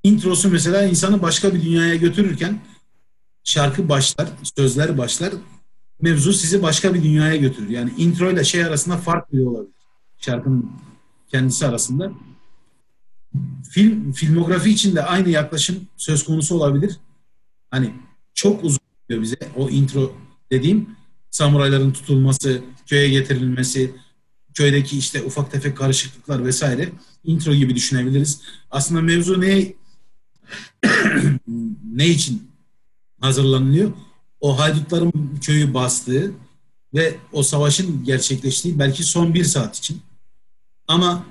Speaker 2: Introsu mesela insanı başka bir dünyaya götürürken şarkı başlar, sözler başlar. Mevzu sizi başka bir dünyaya götürür. Yani intro ile şey arasında fark bile olabilir. Şarkının kendisi arasında. Film, filmografi için de aynı yaklaşım söz konusu olabilir. Hani çok uzun diyor bize o intro dediğim samurayların tutulması, köye getirilmesi, köydeki işte ufak tefek karışıklıklar vesaire intro gibi düşünebiliriz. Aslında mevzu ne [COUGHS] ne için hazırlanılıyor? O haydutların köyü bastığı ve o savaşın gerçekleştiği belki son bir saat için. Ama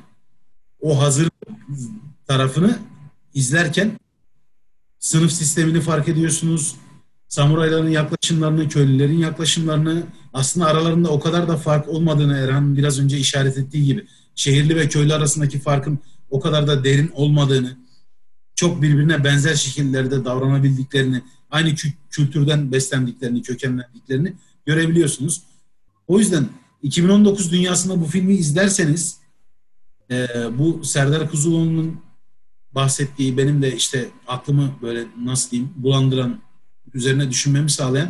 Speaker 2: o hazır tarafını izlerken sınıf sistemini fark ediyorsunuz. Samurayların yaklaşımlarını, köylülerin yaklaşımlarını aslında aralarında o kadar da fark olmadığını Erhan biraz önce işaret ettiği gibi şehirli ve köylü arasındaki farkın o kadar da derin olmadığını çok birbirine benzer şekillerde davranabildiklerini aynı kü- kültürden beslendiklerini, kökenlendiklerini görebiliyorsunuz. O yüzden 2019 dünyasında bu filmi izlerseniz e, bu Serdar Kuzuloğlu'nun bahsettiği benim de işte aklımı böyle nasıl diyeyim bulandıran üzerine düşünmemi sağlayan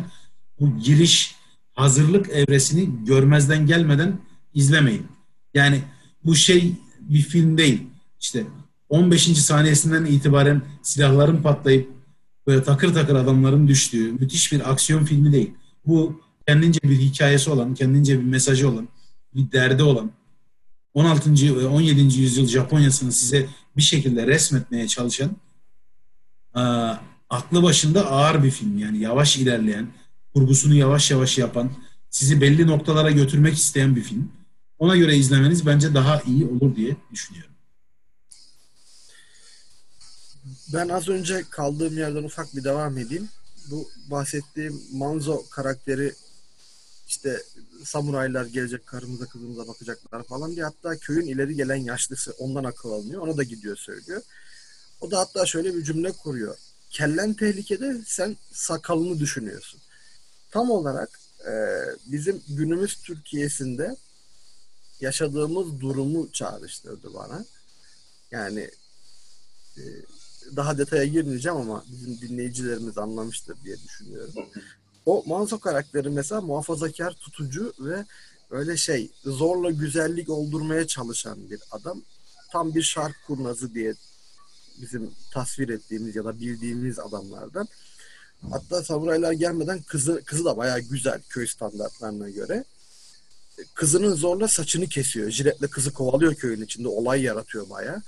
Speaker 2: bu giriş hazırlık evresini görmezden gelmeden izlemeyin. Yani bu şey bir film değil. İşte 15. saniyesinden itibaren silahların patlayıp böyle takır takır adamların düştüğü müthiş bir aksiyon filmi değil. Bu kendince bir hikayesi olan, kendince bir mesajı olan, bir derdi olan 16. ve 17. yüzyıl Japonya'sını size bir şekilde resmetmeye çalışan aklı başında ağır bir film. Yani yavaş ilerleyen, kurgusunu yavaş yavaş yapan, sizi belli noktalara götürmek isteyen bir film. Ona göre izlemeniz bence daha iyi olur diye düşünüyorum.
Speaker 1: Ben az önce kaldığım yerden ufak bir devam edeyim. Bu bahsettiğim Manzo karakteri işte samuraylar gelecek karımıza kızımıza bakacaklar falan diye hatta köyün ileri gelen yaşlısı ondan akıl alınıyor. Ona da gidiyor söylüyor. O da hatta şöyle bir cümle kuruyor. Kellen tehlikede sen sakalını düşünüyorsun. Tam olarak e, bizim günümüz Türkiye'sinde yaşadığımız durumu çağrıştırdı bana. Yani e, daha detaya girmeyeceğim ama bizim dinleyicilerimiz anlamıştır diye düşünüyorum. O Manso karakteri mesela muhafazakar, tutucu ve öyle şey zorla güzellik oldurmaya çalışan bir adam. Tam bir şark kurnazı diye bizim tasvir ettiğimiz ya da bildiğimiz adamlardan. Hatta samuraylar gelmeden kızı kızı da bayağı güzel köy standartlarına göre. Kızının zorla saçını kesiyor. Jiletle kızı kovalıyor köyün içinde. Olay yaratıyor bayağı.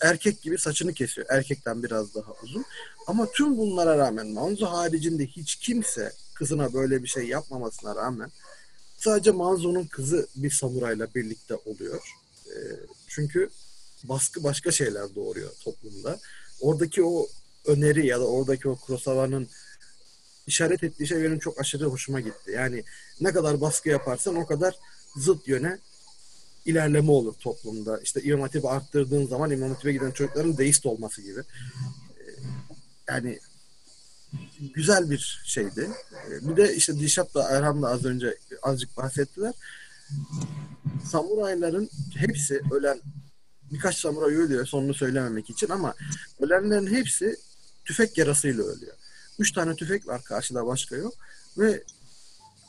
Speaker 1: Erkek gibi saçını kesiyor. Erkekten biraz daha uzun. Ama tüm bunlara rağmen Manzo haricinde hiç kimse kızına böyle bir şey yapmamasına rağmen sadece Manzo'nun kızı bir samurayla birlikte oluyor. E, çünkü baskı başka şeyler doğuruyor toplumda. Oradaki o öneri ya da oradaki o Kurosawa'nın işaret ettiği şey benim çok aşırı hoşuma gitti. Yani ne kadar baskı yaparsan o kadar zıt yöne ilerleme olur toplumda. İşte İmam Hatip'i arttırdığın zaman İmam Hatip'e giden çocukların deist olması gibi. Ee, yani güzel bir şeydi. Ee, bir de işte Dişat da Erhan da az önce azıcık bahsettiler. Samurayların hepsi ölen birkaç samuray ölüyor sonunu söylememek için ama ölenlerin hepsi tüfek yarasıyla ölüyor. Üç tane tüfek var karşıda başka yok ve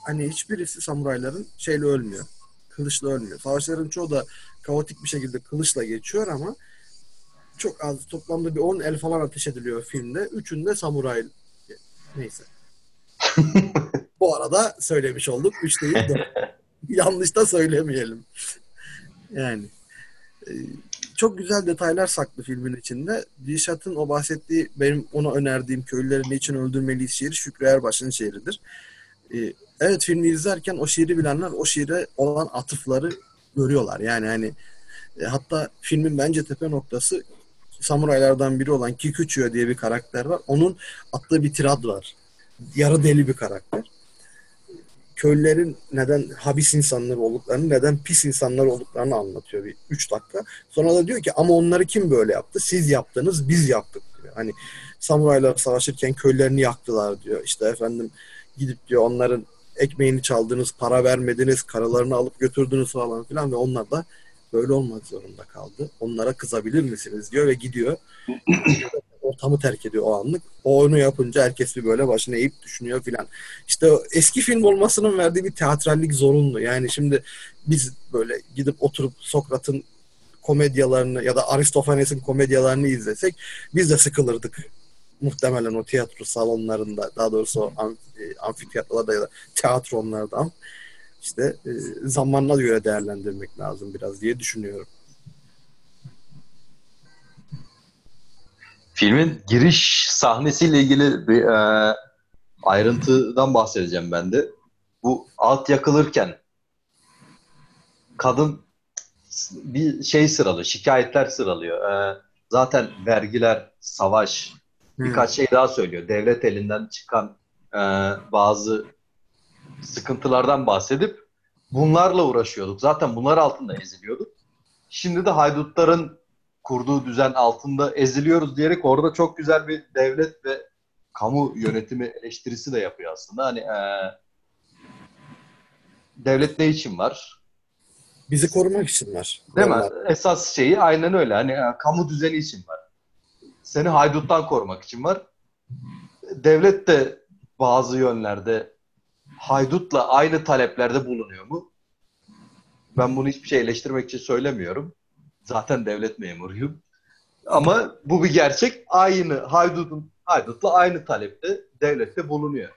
Speaker 1: hani hiçbirisi samurayların şeyle ölmüyor. Kılıçla ölmüyor. Savaşların çoğu da kaotik bir şekilde kılıçla geçiyor ama çok az toplamda bir 10 el falan ateş ediliyor filmde. Üçünde samuray neyse. [LAUGHS] Bu arada söylemiş olduk. Üç değil de [LAUGHS] yanlış da söylemeyelim. Yani e, çok güzel detaylar saklı filmin içinde. Dilşat'ın o bahsettiği, benim ona önerdiğim köylülerin için öldürmeliyiz şiiri Şükrü Erbaş'ın şiiridir. Ee, evet filmi izlerken o şiiri bilenler o şiire olan atıfları görüyorlar. Yani hani e, hatta filmin bence tepe noktası samuraylardan biri olan Kikuchiyo diye bir karakter var. Onun attığı bir tirad var. Yarı deli bir karakter köylülerin neden habis insanlar olduklarını, neden pis insanlar olduklarını anlatıyor bir üç dakika. Sonra da diyor ki ama onları kim böyle yaptı? Siz yaptınız, biz yaptık diyor. Hani samuraylar savaşırken köylerini yaktılar diyor. İşte efendim gidip diyor onların ekmeğini çaldınız, para vermediniz, karalarını alıp götürdünüz falan filan ve onlar da böyle olmak zorunda kaldı. Onlara kızabilir misiniz diyor ve gidiyor. Ortamı terk ediyor o anlık. O onu yapınca herkes bir böyle başına eğip düşünüyor filan. İşte eski film olmasının verdiği bir teatrallik zorunlu. Yani şimdi biz böyle gidip oturup Sokrat'ın komedyalarını ya da Aristofanes'in komedyalarını izlesek biz de sıkılırdık. Muhtemelen o tiyatro salonlarında daha doğrusu e, amfiteyatrolarda ya da tiyatronlarda işte e, zamanla göre değerlendirmek lazım biraz diye düşünüyorum.
Speaker 3: Filmin giriş sahnesiyle ilgili bir e, ayrıntıdan bahsedeceğim ben de. Bu alt yakılırken kadın bir şey sıralıyor, şikayetler sıralıyor. E, zaten vergiler, savaş, birkaç şey daha söylüyor. Devlet elinden çıkan e, bazı sıkıntılardan bahsedip bunlarla uğraşıyorduk. Zaten bunlar altında eziliyorduk. Şimdi de haydutların kurduğu düzen altında eziliyoruz diyerek orada çok güzel bir devlet ve kamu yönetimi eleştirisi de yapıyor aslında. Hani e, devlet ne için var?
Speaker 1: Bizi korumak için var.
Speaker 3: Değil mi? Esas şeyi aynen öyle. Hani e, kamu düzeni için var. Seni hayduttan korumak için var. Devlet de bazı yönlerde haydutla aynı taleplerde bulunuyor mu? Ben bunu hiçbir şey eleştirmek için söylemiyorum. Zaten devlet memuruyum. Ama bu bir gerçek. Aynı haydutun haydutla aynı talepte devlette bulunuyor.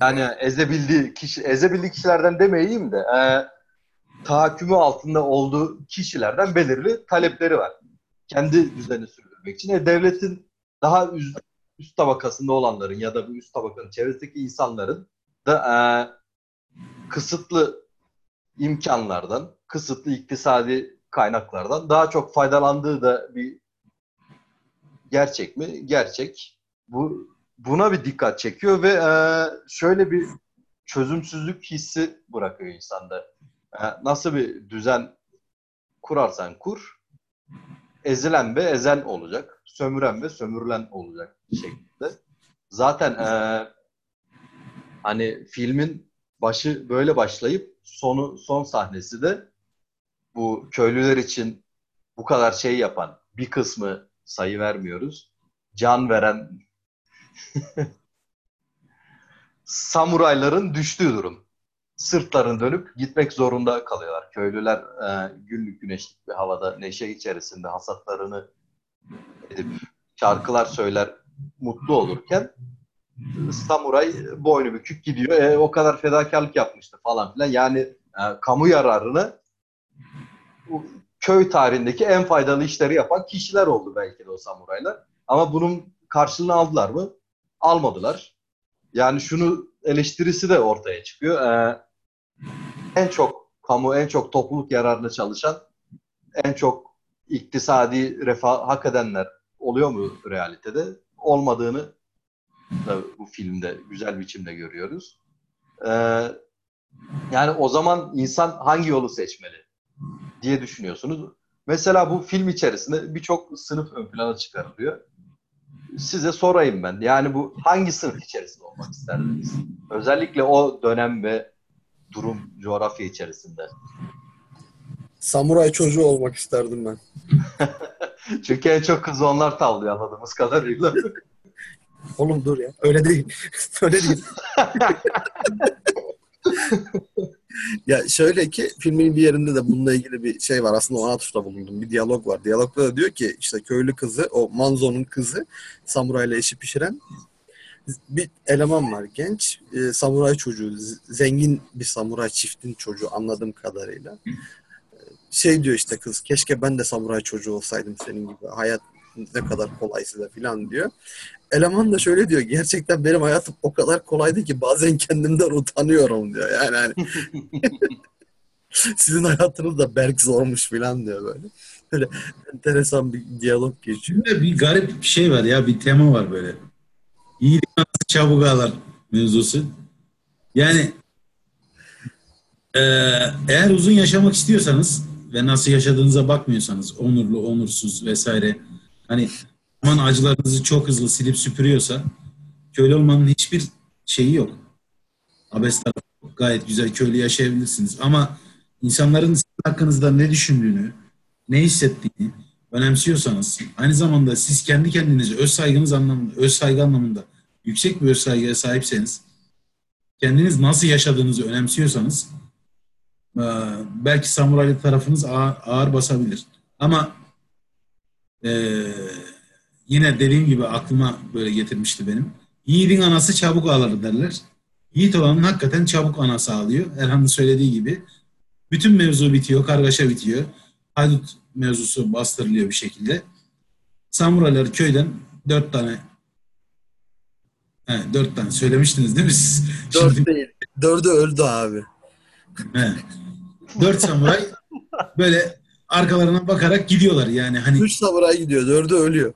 Speaker 3: Yani ezebildiği kişi ezebildiği kişilerden demeyeyim de e, tahakkümü altında olduğu kişilerden belirli talepleri var. Kendi düzeni sürdürmek için. E, devletin daha üst, üst tabakasında olanların ya da bu üst tabakanın çevresindeki insanların da e, kısıtlı imkanlardan, kısıtlı iktisadi kaynaklardan daha çok faydalandığı da bir gerçek mi? Gerçek. Bu buna bir dikkat çekiyor ve e, şöyle bir çözümsüzlük hissi bırakıyor insanda. E, nasıl bir düzen kurarsan kur, ezilen ve ezen olacak, sömüren ve sömürülen olacak şeklinde. Zaten e, hani filmin başı böyle başlayıp sonu son sahnesi de bu köylüler için bu kadar şey yapan bir kısmı sayı vermiyoruz. Can veren [LAUGHS] samurayların düştüğü durum. Sırtlarını dönüp gitmek zorunda kalıyorlar. Köylüler e, günlük güneşlik bir havada neşe içerisinde hasatlarını edip şarkılar söyler mutlu olurken samuray boynu bükük gidiyor. E, o kadar fedakarlık yapmıştı falan filan. Yani e, kamu yararını köy tarihindeki en faydalı işleri yapan kişiler oldu belki de o samuraylar. Ama bunun karşılığını aldılar mı? Almadılar. Yani şunu eleştirisi de ortaya çıkıyor. Ee, en çok kamu, en çok topluluk yararına çalışan, en çok iktisadi refah hak edenler oluyor mu realitede? Olmadığını da bu filmde güzel biçimde görüyoruz. Ee, yani o zaman insan hangi yolu seçmeli diye düşünüyorsunuz. Mesela bu film içerisinde birçok sınıf ön plana çıkarılıyor. Size sorayım ben. Yani bu hangi sınıf içerisinde olmak isterdiniz? Özellikle o dönem ve durum, coğrafya içerisinde.
Speaker 1: Samuray çocuğu olmak isterdim ben. [LAUGHS]
Speaker 3: Çünkü en çok kızı onlar tavlıyor anladığımız kadarıyla.
Speaker 1: Oğlum dur ya. Öyle değil. [LAUGHS] Öyle değil. [LAUGHS] ya şöyle ki filmin bir yerinde de bununla ilgili bir şey var. Aslında ona tuşta bulundum. Bir diyalog var. Diyalogda da diyor ki işte köylü kızı, o Manzo'nun kızı samurayla eşi pişiren bir eleman var genç. E, samuray çocuğu. Zengin bir samuray çiftin çocuğu anladığım kadarıyla. E, Şey diyor işte kız keşke ben de samuray çocuğu olsaydım senin gibi. Hayat ne kadar kolay size falan diyor. Eleman da şöyle diyor. Gerçekten benim hayatım o kadar kolaydı ki bazen kendimden utanıyorum diyor. Yani hani [LAUGHS] sizin hayatınız da berk zormuş falan diyor böyle. Böyle enteresan bir diyalog geçiyor.
Speaker 2: Bir garip bir şey var ya, bir tema var böyle. Anası çabuk ağlar mevzusu. Yani eee, eğer uzun yaşamak istiyorsanız ve nasıl yaşadığınıza bakmıyorsanız, onurlu, onursuz vesaire, hani aman acılarınızı çok hızlı silip süpürüyorsa köylü olmanın hiçbir şeyi yok. Abes tarafı. Gayet güzel köylü yaşayabilirsiniz. Ama insanların sizin hakkınızda ne düşündüğünü, ne hissettiğini önemsiyorsanız, aynı zamanda siz kendi kendinizi öz saygınız anlamında, öz saygı anlamında yüksek bir öz saygıya sahipseniz, kendiniz nasıl yaşadığınızı önemsiyorsanız, belki samuraylı tarafınız ağır, ağır basabilir. Ama eee, yine dediğim gibi aklıma böyle getirmişti benim. Yiğidin anası çabuk ağlar derler. Yiğit olanın hakikaten çabuk anası ağlıyor. Erhan'ın söylediği gibi. Bütün mevzu bitiyor, kargaşa bitiyor. Haydut mevzusu bastırılıyor bir şekilde. Samuraylar köyden dört tane He, dört tane söylemiştiniz değil mi siz?
Speaker 1: Dört
Speaker 2: Şimdi-
Speaker 1: değil. Dördü öldü abi.
Speaker 2: He. Dört samuray böyle arkalarına bakarak gidiyorlar yani hani
Speaker 1: Üç samuray gidiyor. Dördü ölüyor.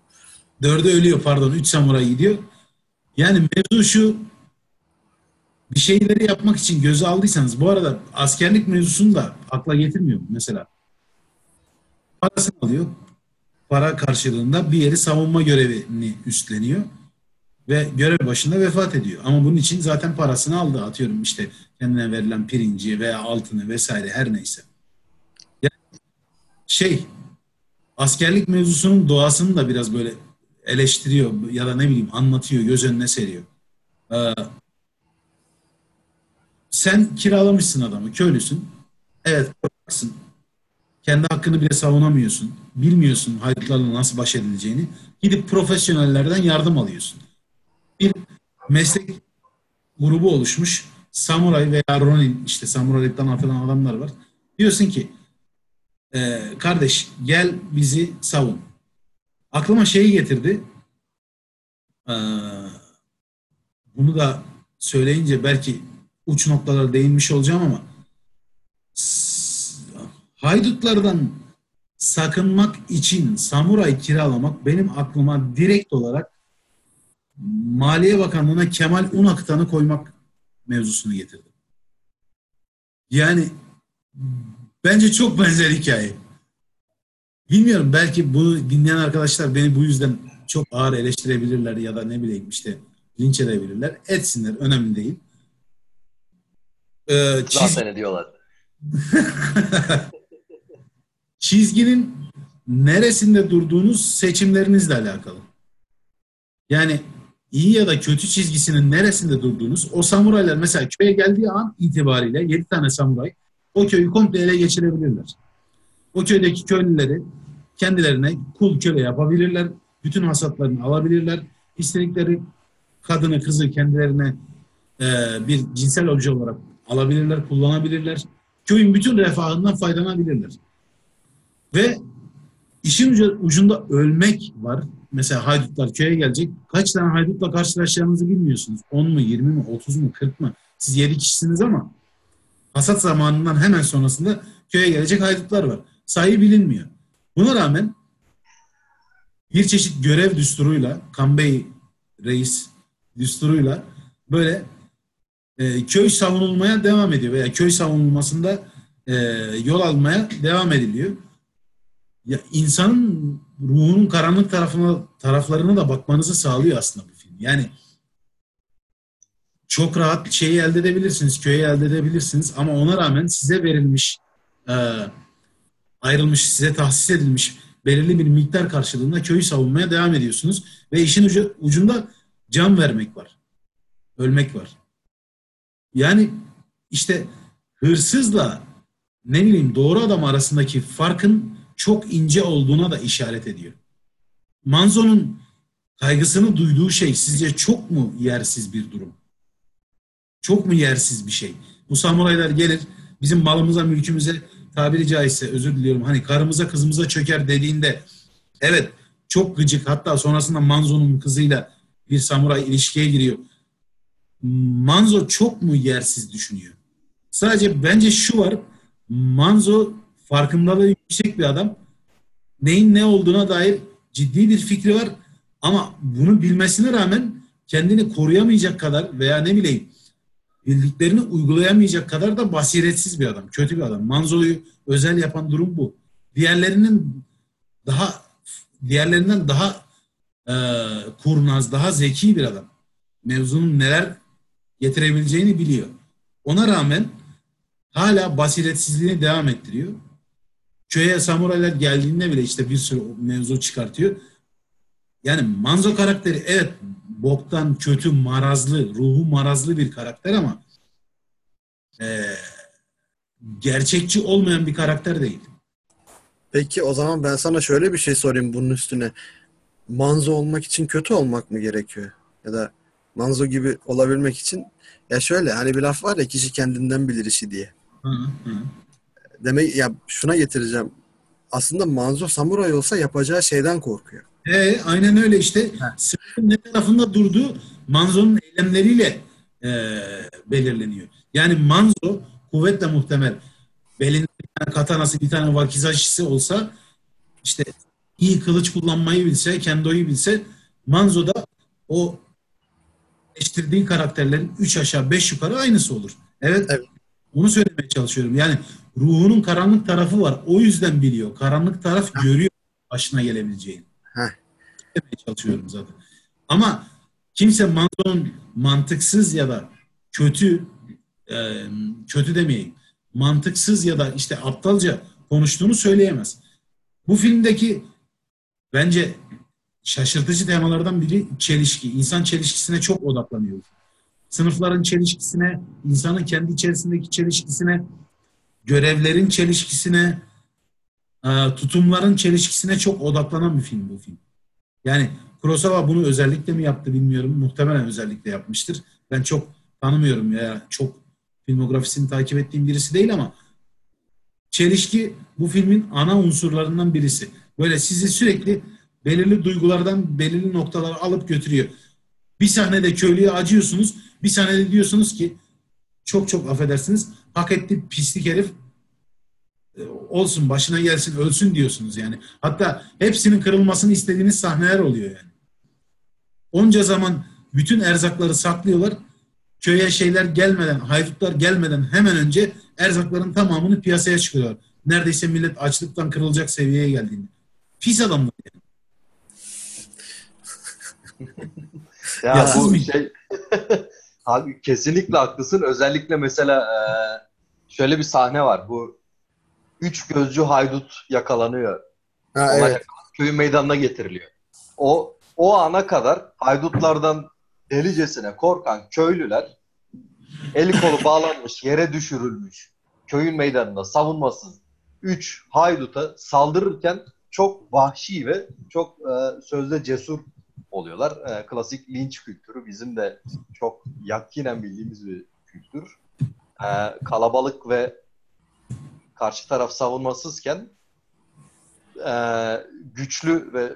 Speaker 2: dördü ölüyor pardon üç samuray gidiyor. Yani mevzu şu bir şeyleri yapmak için göze aldıysanız bu arada askerlik mevzusunu da akla getirmiyor mesela. Parasını alıyor. Para karşılığında bir yeri savunma görevini üstleniyor ve görev başında vefat ediyor. Ama bunun için zaten parasını aldı. Atıyorum işte kendine verilen pirinci veya altını vesaire her neyse. Şey askerlik mevzusunun doğasını da biraz böyle eleştiriyor ya da ne bileyim anlatıyor, göz önüne seriyor. Ee, sen kiralamışsın adamı, köylüsün. Evet, korkaksın. Kendi hakkını bile savunamıyorsun. Bilmiyorsun haydutlarla nasıl baş edileceğini. Gidip profesyonellerden yardım alıyorsun. Bir meslek grubu oluşmuş. Samuray veya Ronin, işte samuraylıktan atılan adamlar var. Diyorsun ki, e, kardeş gel bizi savun. Aklıma şeyi getirdi. Ee, bunu da söyleyince belki uç noktalara değinmiş olacağım ama haydutlardan sakınmak için samuray kiralamak benim aklıma direkt olarak Maliye Bakanlığı'na Kemal Unaktan'ı koymak mevzusunu getirdi. Yani bence çok benzer hikaye. Bilmiyorum belki bunu dinleyen arkadaşlar beni bu yüzden çok ağır eleştirebilirler ya da ne bileyim işte linç edebilirler. Etsinler önemli değil. Ee, çiz-
Speaker 3: Zaten ediyorlar. [LAUGHS]
Speaker 2: çizginin neresinde durduğunuz seçimlerinizle alakalı. Yani iyi ya da kötü çizgisinin neresinde durduğunuz o samuraylar mesela köye geldiği an itibariyle 7 tane samuray o köyü komple ele geçirebilirler. O köydeki köylüleri kendilerine kul köle yapabilirler. Bütün hasatlarını alabilirler. İstedikleri kadını kızı kendilerine e, bir cinsel obje olarak alabilirler, kullanabilirler. Köyün bütün refahından faydalanabilirler. Ve işin ucu- ucunda ölmek var. Mesela haydutlar köye gelecek. Kaç tane haydutla karşılaşacağınızı bilmiyorsunuz. 10 mu, 20 mi, 30 mu, 40 mı? Siz 7 kişisiniz ama hasat zamanından hemen sonrasında köye gelecek haydutlar var. Sayı bilinmiyor. Buna rağmen bir çeşit görev düsturuyla, Kambey reis düsturuyla böyle e, köy savunulmaya devam ediyor veya köy savunulmasında e, yol almaya devam ediliyor. Ya insanın ruhunun karanlık tarafına taraflarına da bakmanızı sağlıyor aslında bu film. Yani çok rahat şeyi elde edebilirsiniz, köyü elde edebilirsiniz ama ona rağmen size verilmiş, e, ayrılmış, size tahsis edilmiş belirli bir miktar karşılığında köyü savunmaya devam ediyorsunuz ve işin ucu, ucunda can vermek var, ölmek var. Yani işte hırsızla ne bileyim doğru adam arasındaki farkın çok ince olduğuna da işaret ediyor. Manzo'nun kaygısını duyduğu şey sizce çok mu yersiz bir durum? Çok mu yersiz bir şey? Bu samuraylar gelir bizim malımıza, mülkümüze tabiri caizse özür diliyorum hani karımıza kızımıza çöker dediğinde evet çok gıcık hatta sonrasında Manzo'nun kızıyla bir samuray ilişkiye giriyor. Manzo çok mu yersiz düşünüyor? Sadece bence şu var. Manzo farkındalığı yüksek bir adam. Neyin ne olduğuna dair ciddi bir fikri var. Ama bunu bilmesine rağmen kendini koruyamayacak kadar veya ne bileyim bildiklerini uygulayamayacak kadar da basiretsiz bir adam. Kötü bir adam. Manzo'yu özel yapan durum bu. Diğerlerinin daha diğerlerinden daha e, kurnaz, daha zeki bir adam. Mevzunun neler getirebileceğini biliyor. Ona rağmen hala basiretsizliğini devam ettiriyor. Köye samuraylar geldiğinde bile işte bir sürü mevzu çıkartıyor. Yani Manzo karakteri evet boktan, kötü, marazlı, ruhu marazlı bir karakter ama e, gerçekçi olmayan bir karakter değil.
Speaker 1: Peki o zaman ben sana şöyle bir şey sorayım bunun üstüne. Manzo olmak için kötü olmak mı gerekiyor? Ya da Manzo gibi olabilmek için ya şöyle hani bir laf var ya kişi kendinden bilir işi diye.
Speaker 2: Hı hı.
Speaker 1: Demek ya şuna getireceğim. Aslında Manzo samuray olsa yapacağı şeyden korkuyor.
Speaker 2: E, aynen öyle işte. Sınıfın ne tarafında durduğu Manzo'nun eylemleriyle e, belirleniyor. Yani Manzo kuvvetle muhtemel belinde bir tane katanası, bir tane vakizajisi olsa işte iyi kılıç kullanmayı bilse, kendoyu bilse Manzo da o eleştirdiğin karakterlerin 3 aşağı 5 yukarı aynısı olur. Evet,
Speaker 1: Evet.
Speaker 2: Bunu söylemeye çalışıyorum. Yani ruhunun karanlık tarafı var. O yüzden biliyor. Karanlık taraf görüyor başına gelebileceğini. Demeye çalışıyorum zaten. Ama kimse Manzo'nun mantıksız ya da kötü e, kötü demeyeyim. Mantıksız ya da işte aptalca konuştuğunu söyleyemez. Bu filmdeki bence şaşırtıcı temalardan biri çelişki. İnsan çelişkisine çok odaklanıyor. sınıfların çelişkisine, insanın kendi içerisindeki çelişkisine, görevlerin çelişkisine, e, tutumların çelişkisine çok odaklanan bir film bu film. Yani Kurosawa bunu özellikle mi yaptı bilmiyorum. Muhtemelen özellikle yapmıştır. Ben çok tanımıyorum ya çok filmografisini takip ettiğim birisi değil ama çelişki bu filmin ana unsurlarından birisi. Böyle sizi sürekli belirli duygulardan belirli noktalara alıp götürüyor. Bir sahnede köylüye acıyorsunuz. Bir sahnede diyorsunuz ki çok çok affedersiniz hak etti pislik herif olsun başına gelsin ölsün diyorsunuz yani. Hatta hepsinin kırılmasını istediğiniz sahneler oluyor yani. Onca zaman bütün erzakları saklıyorlar. Köye şeyler gelmeden, haydutlar gelmeden hemen önce erzakların tamamını piyasaya çıkıyorlar. Neredeyse millet açlıktan kırılacak seviyeye geldiğinde. Pis adamlar yani. [LAUGHS]
Speaker 3: Ya bu şey [LAUGHS] Abi kesinlikle haklısın. Özellikle mesela e, şöyle bir sahne var. Bu üç gözcü haydut yakalanıyor.
Speaker 1: Ha,
Speaker 3: Olay
Speaker 1: evet.
Speaker 3: yakalanıp köyün meydanına getiriliyor. O o ana kadar haydutlardan delicesine korkan köylüler eli kolu bağlanmış, yere düşürülmüş. Köyün meydanında savunmasız 3 hayduta saldırırken çok vahşi ve çok e, sözde cesur oluyorlar. E, klasik linç kültürü bizim de çok yakinen bildiğimiz bir kültür. E, kalabalık ve karşı taraf savunmasızken e, güçlü ve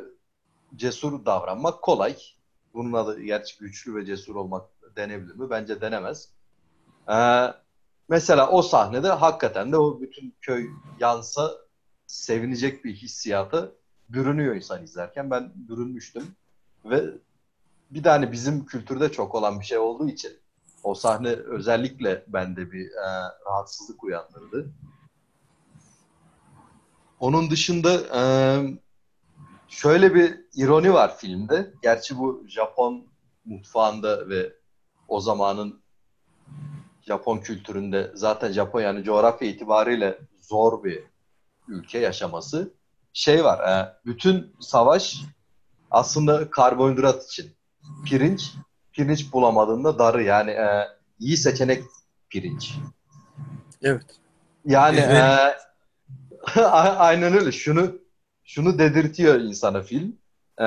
Speaker 3: cesur davranmak kolay. Bunun adı gerçi güçlü ve cesur olmak denebilir mi? Bence denemez. E, mesela o sahnede hakikaten de o bütün köy yansa sevinecek bir hissiyata bürünüyor insan izlerken. Ben bürünmüştüm. Ve bir de hani bizim kültürde çok olan bir şey olduğu için o sahne özellikle bende bir e, rahatsızlık uyandırdı. Onun dışında e, şöyle bir ironi var filmde. Gerçi bu Japon mutfağında ve o zamanın Japon kültüründe zaten Japonya yani coğrafya itibariyle zor bir ülke yaşaması. Şey var, e, bütün savaş aslında karbonhidrat için. Pirinç, pirinç bulamadığında darı yani e, iyi seçenek pirinç.
Speaker 1: Evet.
Speaker 3: Yani
Speaker 2: Evet.
Speaker 3: e, [LAUGHS] aynen öyle. Şunu şunu dedirtiyor insana film. E,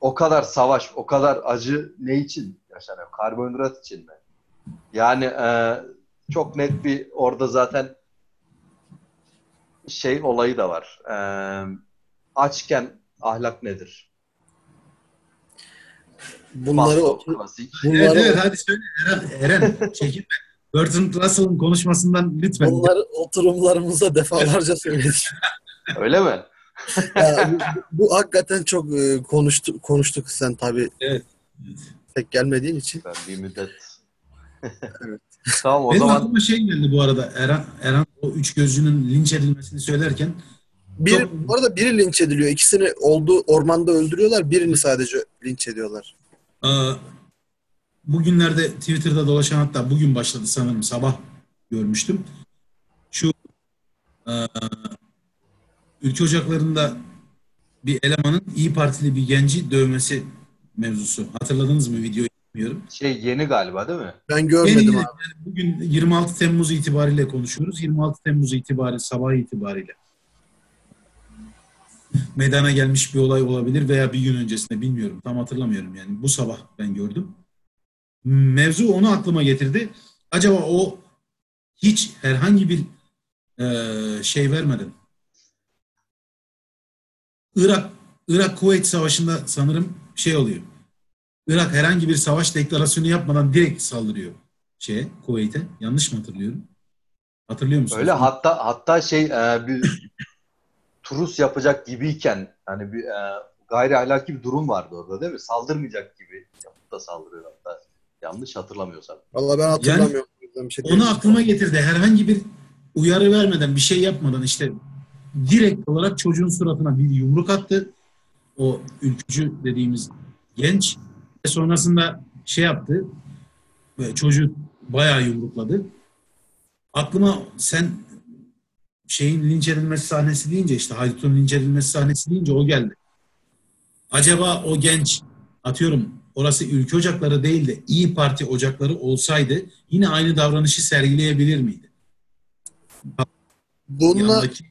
Speaker 3: o kadar savaş, o kadar acı ne için yaşanıyor? Karbonhidrat için mi? Yani e, çok net bir orada zaten şey olayı da var. E, açken ahlak nedir?
Speaker 1: Bunları
Speaker 3: klasik.
Speaker 2: Evet,
Speaker 1: bunları
Speaker 2: evet hadi söyle Eren. Eren çekinme. Bertrand Russell'ın konuşmasından lütfen.
Speaker 1: bunları oturumlarımızda defalarca söyledik. [LAUGHS]
Speaker 3: Öyle mi?
Speaker 1: Ya, bu, bu hakikaten çok e, konuştu, konuştuk sen tabii
Speaker 2: Evet.
Speaker 1: tek gelmediğin için.
Speaker 3: Ben bir müddet. [LAUGHS]
Speaker 1: Evet.
Speaker 3: Tamam o
Speaker 2: Benim
Speaker 3: zaman
Speaker 2: aklıma şey geldi bu arada. Eren, Eren o üç gözcünün linç edilmesini söylerken
Speaker 1: Bir,
Speaker 2: Çok-
Speaker 1: bu arada biri linç ediliyor. İkisini olduğu ormanda öldürüyorlar. Birini sadece linç ediyorlar.
Speaker 2: Ee, bugünlerde Twitter'da dolaşan hatta bugün başladı sanırım sabah görmüştüm. Şu e, ülke ocaklarında bir elemanın İyi Partili bir genci dövmesi mevzusu. Hatırladınız mı videoyu bilmiyorum.
Speaker 3: şey yeni galiba değil mi?
Speaker 1: Ben görmedim
Speaker 2: Yeni-
Speaker 1: abi.
Speaker 2: yani bugün 26 Temmuz itibariyle konuşuyoruz. 26 Temmuz itibariyle sabah itibariyle meydana gelmiş bir olay olabilir veya bir gün öncesinde bilmiyorum. Tam hatırlamıyorum yani. Bu sabah ben gördüm. Mevzu onu aklıma getirdi. Acaba o hiç herhangi bir eee, şey vermeden Irak Irak Kuveyt Savaşı'nda sanırım şey oluyor. Irak herhangi bir savaş deklarasyonu yapmadan direkt saldırıyor şeye Kuveyt'e. Yanlış mı hatırlıyorum? Hatırlıyor musunuz?
Speaker 3: Öyle hatta hatta şey e, bir turus yapacak gibiyken hani bir e, gayri ahlaki bir durum vardı orada değil mi? Saldırmayacak gibi yapıp da saldırıyor hatta. Yanlış hatırlamıyorsam.
Speaker 1: Vallahi ben hatırlamıyorum. Bir şey
Speaker 2: Onu aklıma getirdi. Herhangi bir uyarı vermeden, bir şey yapmadan işte direkt olarak çocuğun suratına bir yumruk attı. O ülkücü dediğimiz genç. Ve sonrasında şey yaptı. Ve çocuğu bayağı yumrukladı. Aklıma sen şeyin linç edilmesi sahnesi deyince işte Haydut'un linç edilmesi sahnesi deyince o geldi. Acaba o genç atıyorum orası ülke ocakları değil de İyi Parti ocakları olsaydı yine aynı davranışı sergileyebilir miydi?
Speaker 1: Bununla,
Speaker 2: Yandaki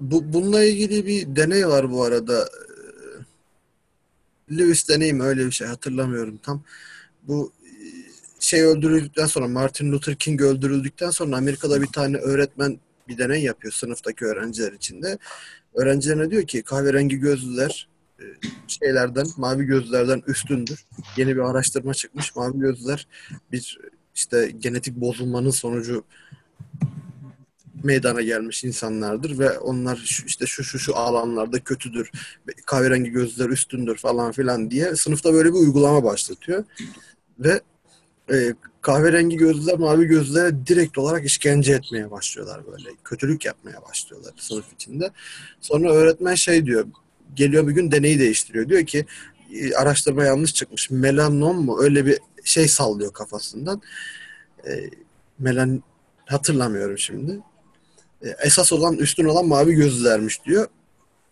Speaker 1: bu, bununla ilgili bir deney var bu arada. Ee, Lewis deneyi mi öyle bir şey hatırlamıyorum tam. Bu e, şey öldürüldükten sonra Martin Luther King öldürüldükten sonra Amerika'da bir tane öğretmen bir deney yapıyor sınıftaki öğrenciler içinde. Öğrencilerine diyor ki kahverengi gözlüler şeylerden, mavi gözlülerden üstündür. Yeni bir araştırma çıkmış. Mavi gözlüler bir işte genetik bozulmanın sonucu meydana gelmiş insanlardır ve onlar şu, işte şu şu şu alanlarda kötüdür. Kahverengi gözlüler üstündür falan filan diye sınıfta böyle bir uygulama başlatıyor. Ve e, kahverengi gözlüler mavi gözlülere direkt olarak işkence etmeye başlıyorlar böyle. Kötülük yapmaya başlıyorlar sınıf içinde. Sonra öğretmen şey diyor. Geliyor bir gün deneyi değiştiriyor. Diyor ki e, araştırma yanlış çıkmış. Melanom mu? Öyle bir şey sallıyor kafasından. E, melan hatırlamıyorum şimdi. E, esas olan üstün olan mavi gözlülermiş diyor.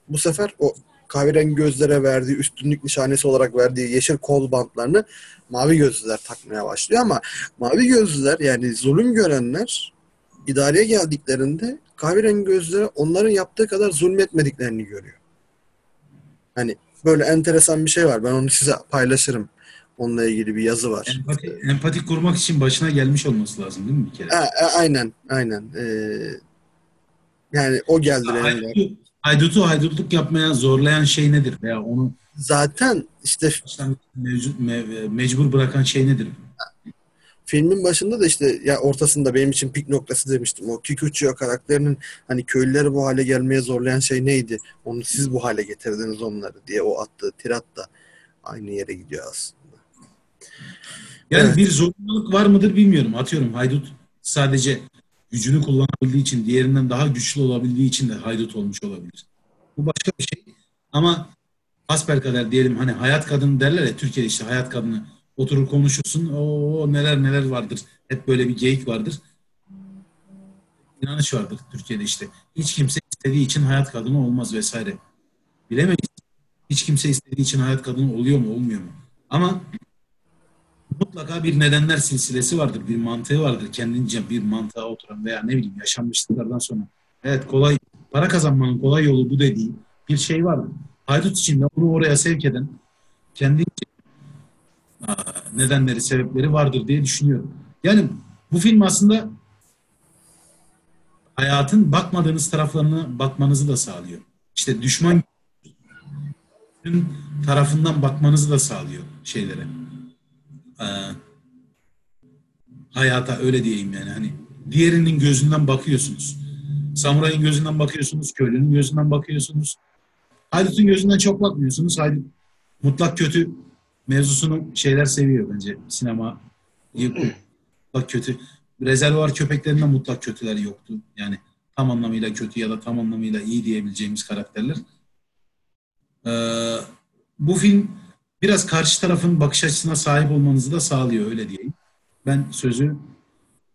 Speaker 1: Bu sefer o kahverengi gözlere verdiği üstünlük nişanesi olarak verdiği yeşil kol bantlarını mavi gözlüler takmaya başlıyor ama mavi gözlüler yani zulüm görenler idareye geldiklerinde kahverengi gözlülere onların yaptığı kadar zulmetmediklerini görüyor. Hani böyle enteresan bir şey var. Ben onu size paylaşırım. Onunla ilgili bir yazı var.
Speaker 2: empati, empati kurmak için başına gelmiş olması lazım değil mi bir kere?
Speaker 1: A- a- aynen, aynen. Ee, yani o geldi.
Speaker 2: Haydutu, haydutu haydutluk yapmaya zorlayan şey nedir? Veya onu
Speaker 1: Zaten işte
Speaker 2: mevcut, me- mecbur bırakan şey nedir?
Speaker 1: Filmin başında da işte ya ortasında benim için pik noktası demiştim. O Kikuchiyo karakterinin hani köylüleri bu hale gelmeye zorlayan şey neydi? Onu siz bu hale getirdiniz onları diye o attığı tirat da aynı yere gidiyor aslında.
Speaker 2: Yani
Speaker 1: Evet.
Speaker 2: bir zorunluluk var mıdır bilmiyorum. Atıyorum haydut sadece gücünü kullanabildiği için, diğerinden daha güçlü olabildiği için de haydut olmuş olabilir. Bu başka bir şey. Ama hasbelkader diyelim hani hayat kadını derler ya Türkiye'de işte hayat kadını oturur konuşursun. O neler neler vardır. Hep böyle bir geyik vardır. İnanış vardır Türkiye'de işte. Hiç kimse istediği için hayat kadını olmaz vesaire. Bilemeyiz. Hiç kimse istediği için hayat kadını oluyor mu olmuyor mu? Ama mutlaka bir nedenler silsilesi vardır, bir mantığı vardır. Kendince bir mantığa oturan veya ne bileyim yaşanmışlıklardan sonra. Evet kolay, para kazanmanın kolay yolu bu dediği bir şey vardır. Haydut için de onu oraya sevk eden kendi nedenleri, sebepleri vardır diye düşünüyorum. Yani bu film aslında hayatın bakmadığınız taraflarına bakmanızı da sağlıyor. İşte düşman tarafından bakmanızı da sağlıyor şeylere. Ee, hayata öyle diyeyim yani hani diğerinin gözünden bakıyorsunuz. Samurayın gözünden bakıyorsunuz, köylünün gözünden bakıyorsunuz. Haydut'un gözünden çok bakmıyorsunuz. Haydut mutlak kötü mevzusunu şeyler seviyor bence. Sinema mutlak kötü. Rezervuar köpeklerinde mutlak kötüler yoktu. Yani tam anlamıyla kötü ya da tam anlamıyla iyi diyebileceğimiz karakterler. Ee, bu film biraz karşı tarafın bakış açısına sahip olmanızı da sağlıyor öyle diyeyim. Ben sözü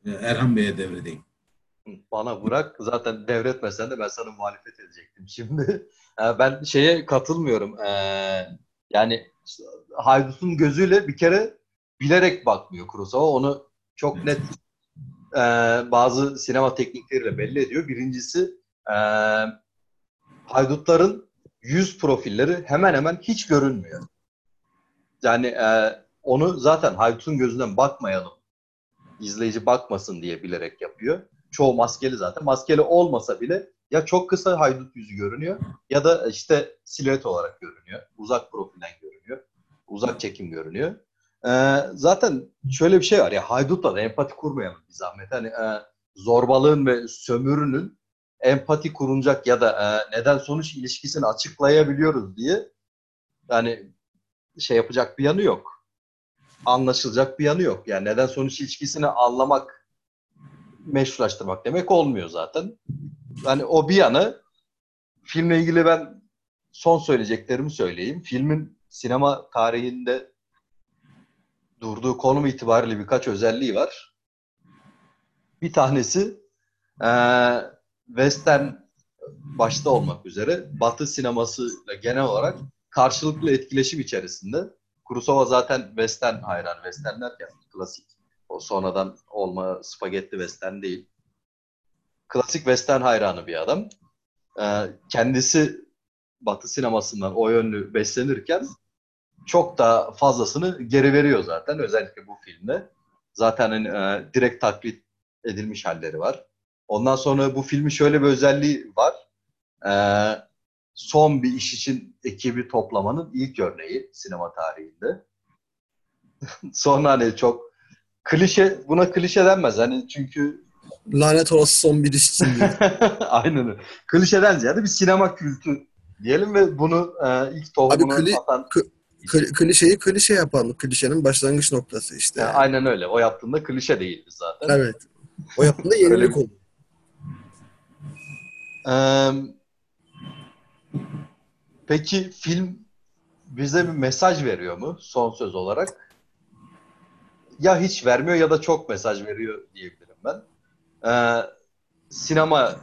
Speaker 2: e, Erhan Bey'e devredeyim.
Speaker 3: Bana bırak. Zaten devretmesen de ben sana muhalefet edecektim şimdi. [LAUGHS] Ee, Ben şeye katılmıyorum. Ee, Yani Haydut'un gözüyle bir kere bilerek bakmıyor Kurosawa. Onu çok net e, bazı sinema teknikleriyle belli ediyor. Birincisi e, Haydutların yüz profilleri hemen hemen hiç görünmüyor. Yani e, onu zaten Haydut'un gözünden bakmayalım. izleyici bakmasın diye bilerek yapıyor. Çoğu maskeli zaten. Maskeli olmasa bile ya çok kısa haydut yüzü görünüyor ya da işte silüet olarak görünüyor. Uzak profilden görünüyor. Uzak çekim görünüyor. Ee, zaten şöyle bir şey var ya haydutla da empati kurmayalım bir zahmet. Hani e, zorbalığın ve sömürünün empati kurulacak ya da e, neden sonuç ilişkisini açıklayabiliyoruz diye yani şey yapacak bir yanı yok. Anlaşılacak bir yanı yok. Yani neden sonuç ilişkisini anlamak meşrulaştırmak demek olmuyor zaten. Yani o bir yanı filmle ilgili ben son söyleyeceklerimi söyleyeyim. Filmin sinema tarihinde durduğu konum itibariyle birkaç özelliği var. Bir tanesi eee western başta olmak üzere Batı sinemasıyla genel olarak karşılıklı etkileşim içerisinde Kurosawa zaten western hayran. Western derken klasik. O sonradan olma spagetti western değil. Klasik western hayranı bir adam. Ee, kendisi Batı sinemasından o yönlü beslenirken çok daha fazlasını geri veriyor zaten. Özellikle bu filmde. Zaten e, direkt taklit edilmiş halleri var. Ondan sonra bu filmin şöyle bir özelliği var. Ee, son bir iş için ekibi toplamanın ilk örneği sinema tarihinde. [LAUGHS] sonra hani çok klişe, buna klişe denmez. Hani çünkü
Speaker 1: Lanet olası son bir iş için. [LAUGHS]
Speaker 3: Aynen öyle. Klişeden ziyade bir sinema kültü diyelim ve bunu e, ilk tohumunu
Speaker 1: Abi kli-
Speaker 3: atan
Speaker 1: Kli- klişeyi klişe yapan, klişenin başlangıç noktası işte.
Speaker 3: Ya, aynen öyle. O yaptığında klişe değildi zaten.
Speaker 1: Evet. O yaptığında yenilik oldu.
Speaker 3: Ee, peki film bize bir mesaj veriyor mu son söz olarak? Ya hiç vermiyor ya da çok mesaj veriyor diyebilirim ben. Ee, sinema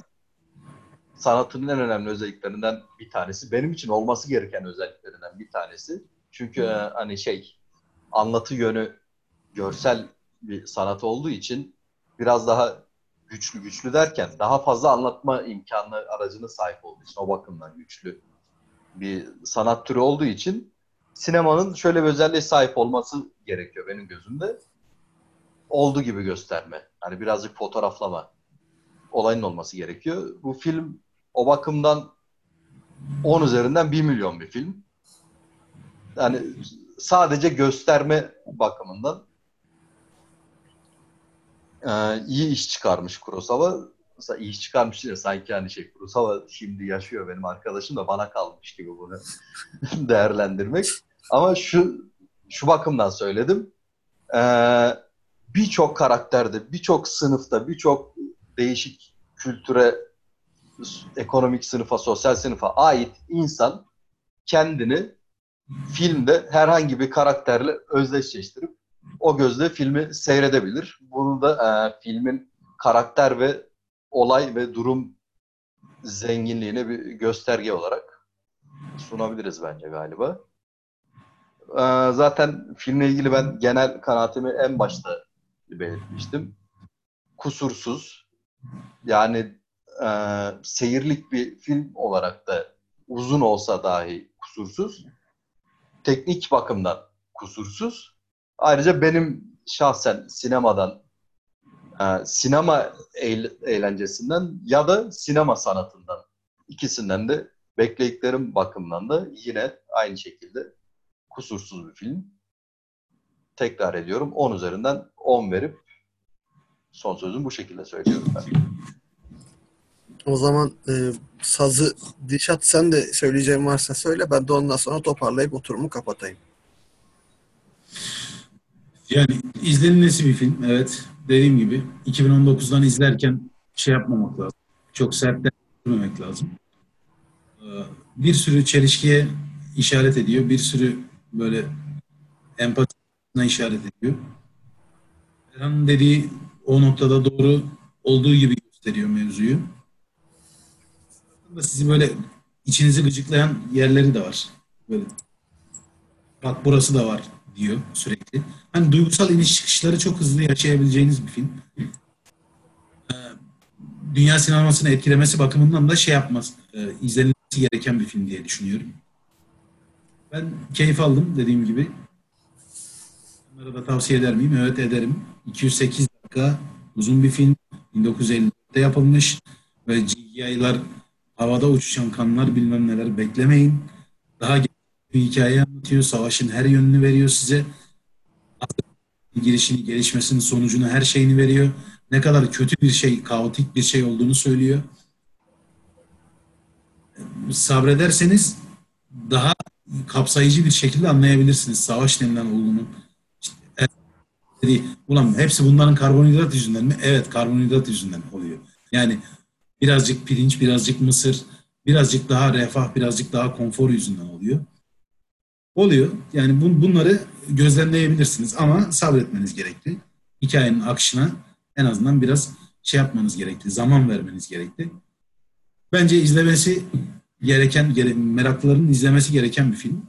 Speaker 3: sanatının en önemli özelliklerinden bir tanesi. Benim için olması gereken özelliklerinden bir tanesi. Çünkü e, hani şey anlatı yönü görsel bir sanat olduğu için biraz daha güçlü güçlü derken daha fazla anlatma imkanı aracına sahip olduğu için o bakımdan güçlü bir sanat türü olduğu için sinemanın şöyle bir özelliğe sahip olması gerekiyor benim gözümde. Olduğu gibi gösterme. Hani birazcık fotoğraflama olayın olması gerekiyor. Bu film o bakımdan 10 üzerinden 1 milyon bir film. Yani sadece gösterme bakımından ee, iyi iş çıkarmış Kurosawa. Mesela iyi iş çıkarmış de sanki hani şey Kurosawa şimdi yaşıyor benim arkadaşım da bana kalmış gibi bunu [LAUGHS] değerlendirmek. Ama şu şu bakımdan söyledim. Ee, birçok karakterde, birçok sınıfta, birçok değişik kültüre, ekonomik sınıfa, sosyal sınıfa ait insan kendini filmde herhangi bir karakterle özdeşleştirip o gözle filmi seyredebilir. Bunu da e, filmin karakter ve olay ve durum zenginliğine bir gösterge olarak sunabiliriz bence galiba. E, zaten filmle ilgili ben genel kanaatimi en başta belirtmiştim. Kusursuz. Yani e, seyirlik bir film olarak da uzun olsa dahi kusursuz. Teknik bakımdan kusursuz. Ayrıca benim şahsen sinemadan, e, sinema eğl- eğlencesinden ya da sinema sanatından ikisinden de bekleyiklerim bakımından da yine aynı şekilde kusursuz bir film. Tekrar ediyorum 10 üzerinden 10 verip son sözümü bu şekilde söylüyorum ben.
Speaker 1: O zaman e, sazı Dişat sen de söyleyeceğin varsa söyle. Ben de ondan sonra toparlayıp oturumu kapatayım.
Speaker 2: Yani izlenilmesi bir film. Evet. Dediğim gibi 2019'dan izlerken şey yapmamak lazım. Çok sertlenmemek lazım. Ee, Bir sürü çelişkiye işaret ediyor. Bir sürü böyle empatisine işaret ediyor. Erhan'ın dediği o noktada doğru olduğu gibi gösteriyor mevzuyu. Aslında Sizi böyle içinizi gıcıklayan yerleri de var. Böyle bak burası da var diyor sürekli. Hani duygusal iniş çıkışları çok hızlı yaşayabileceğiniz bir film. Ee, Dünya sinemasını etkilemesi bakımından da şey yapmaz. E, izlenilmesi gereken bir film diye düşünüyorum. Ben keyif aldım dediğim gibi. Onlara da tavsiye eder miyim? Evet ederim. 208 dakika uzun bir film. 1954'te yapılmış ve GI'lar havada uçuşan kanlar bilmem neler beklemeyin. Daha bir hikaye anlatıyor. Savaşın her yönünü veriyor size. Girişini, gelişmesinin sonucunu, her şeyini veriyor. Ne kadar kötü bir şey, kaotik bir şey olduğunu söylüyor. Sabrederseniz daha kapsayıcı bir şekilde anlayabilirsiniz savaş denilen olgunun. Dedi, ulan hepsi bunların karbonhidrat yüzünden mi? Evet, karbonhidrat yüzünden oluyor. Yani birazcık pirinç, birazcık mısır, birazcık daha refah, birazcık daha konfor yüzünden oluyor. Oluyor. Yani bun, bunları gözlemleyebilirsiniz ama sabretmeniz gerekli. Hikayenin akışına en azından biraz şey yapmanız gerekli. Zaman vermeniz gerekli. Bence izlemesi gereken, gere- meraklıların izlemesi gereken bir film.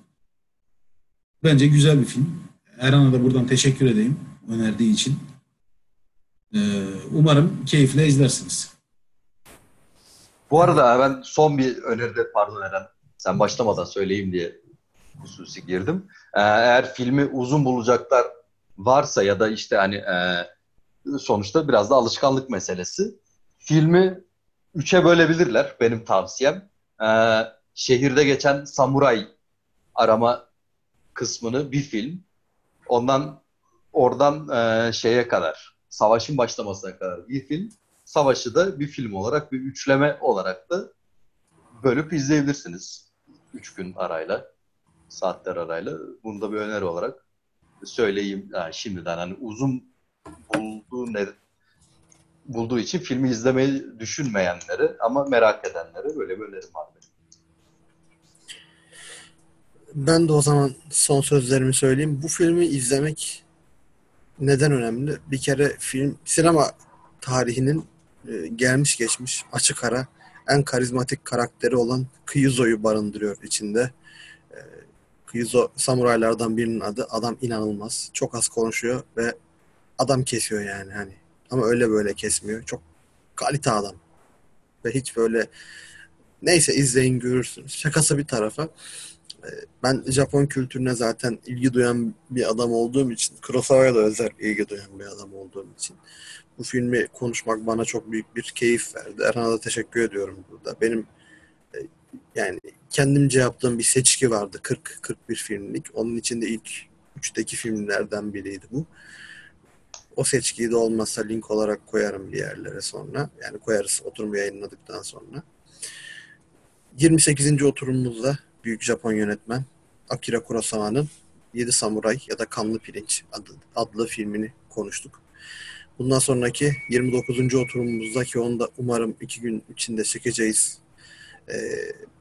Speaker 2: Bence güzel bir film. Erhan'a da buradan teşekkür edeyim önerdiği için. Ee, umarım keyifle izlersiniz.
Speaker 3: Bu arada ben son bir öneride pardon Eren. Sen başlamadan söyleyeyim diye hususi girdim. Ee, eğer filmi uzun bulacaklar varsa ya da işte hani e, sonuçta biraz da alışkanlık meselesi. Filmi üçe bölebilirler benim tavsiyem. Şehirde geçen samuray arama kısmını bir film. Ondan oradan e, şeye kadar savaşın başlamasına kadar bir film. Savaşı da bir film olarak bir üçleme olarak da bölüp izleyebilirsiniz. Üç gün arayla, saatler arayla. Bunu da bir öneri olarak söyleyeyim yani şimdiden. Hani uzun bulduğu ne, bulduğu için filmi izlemeyi düşünmeyenlere ama merak edenlere böyle bir önerim var.
Speaker 1: Ben de o zaman son sözlerimi söyleyeyim. Bu filmi izlemek neden önemli? Bir kere film sinema tarihinin e, gelmiş geçmiş açık ara en karizmatik karakteri olan Kyuzo'yu barındırıyor içinde. E, Kyuzo samuraylardan birinin adı. Adam inanılmaz. Çok az konuşuyor ve adam kesiyor yani hani. Ama öyle böyle kesmiyor. Çok kalite adam. Ve hiç böyle neyse izleyin görürsünüz. Şakası bir tarafa. Ben Japon kültürüne zaten ilgi duyan bir adam olduğum için, Kurosawa'ya da özel ilgi duyan bir adam olduğum için bu filmi konuşmak bana çok büyük bir keyif verdi. Erhan'a da teşekkür ediyorum burada. Benim e, yani kendimce yaptığım bir seçki vardı. 40-41 filmlik. Onun içinde ilk üçteki filmlerden biriydi bu. O seçkiyi de olmazsa link olarak koyarım bir yerlere sonra. Yani koyarız oturumu yayınladıktan sonra. 28. oturumumuzda büyük Japon yönetmen Akira Kurosawa'nın Yedi Samuray ya da Kanlı Pirinç adlı, adlı filmini konuştuk. Bundan sonraki 29. oturumumuzda ki onu da umarım iki gün içinde çekeceğiz. Ee,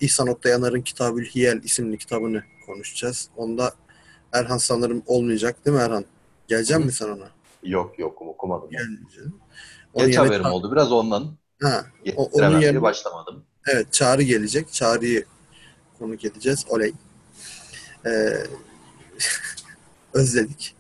Speaker 1: İhsan Oktayanar'ın Kitabül Hiyel isimli kitabını konuşacağız. Onda Erhan sanırım olmayacak değil mi Erhan? Gelecek
Speaker 3: Hı.
Speaker 1: mi sen ona?
Speaker 3: Yok yok okumadım.
Speaker 1: Gelmeyeceğim. Onun
Speaker 3: Geç haberim oldu biraz ondan.
Speaker 1: Ha, O- onun yerine-
Speaker 3: başlamadım.
Speaker 1: Evet Çağrı gelecek. Çağrı'yı konuk edeceğiz. Oley. Ee, [LAUGHS] özledik.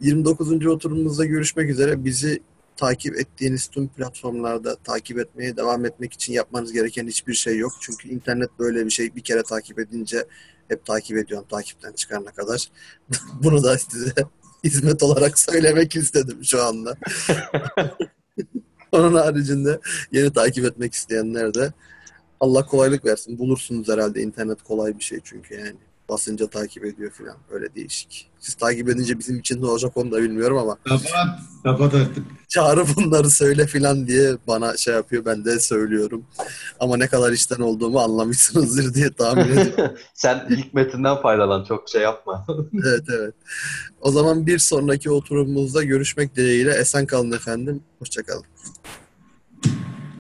Speaker 1: 29. oturumumuzda görüşmek üzere. Bizi takip ettiğiniz tüm platformlarda takip etmeye devam etmek için yapmanız gereken hiçbir şey yok. Çünkü internet böyle bir şey. Bir kere takip edince hep takip ediyorum takipten çıkarana kadar. [LAUGHS] Bunu da size [LAUGHS] hizmet olarak söylemek istedim şu anda. Onun haricinde yeni takip etmek isteyenler de Allah kolaylık versin. Bulursunuz herhalde. internet kolay bir şey çünkü yani. Basınca takip ediyor falan. Öyle değişik. Siz takip edince bizim için ne olacak onu da bilmiyorum ama
Speaker 2: Kapat. Kapat artık.
Speaker 1: çağrı bunları söyle falan diye bana şey yapıyor. Ben de söylüyorum. Ama ne kadar işten olduğumu anlamışsınızdır diye tahmin ediyorum. [LAUGHS]
Speaker 3: Sen hikmetinden faydalan çok şey yapma. [LAUGHS]
Speaker 1: evet evet. O zaman bir sonraki oturumumuzda görüşmek dileğiyle. Esen kalın efendim. Hoşçakalın.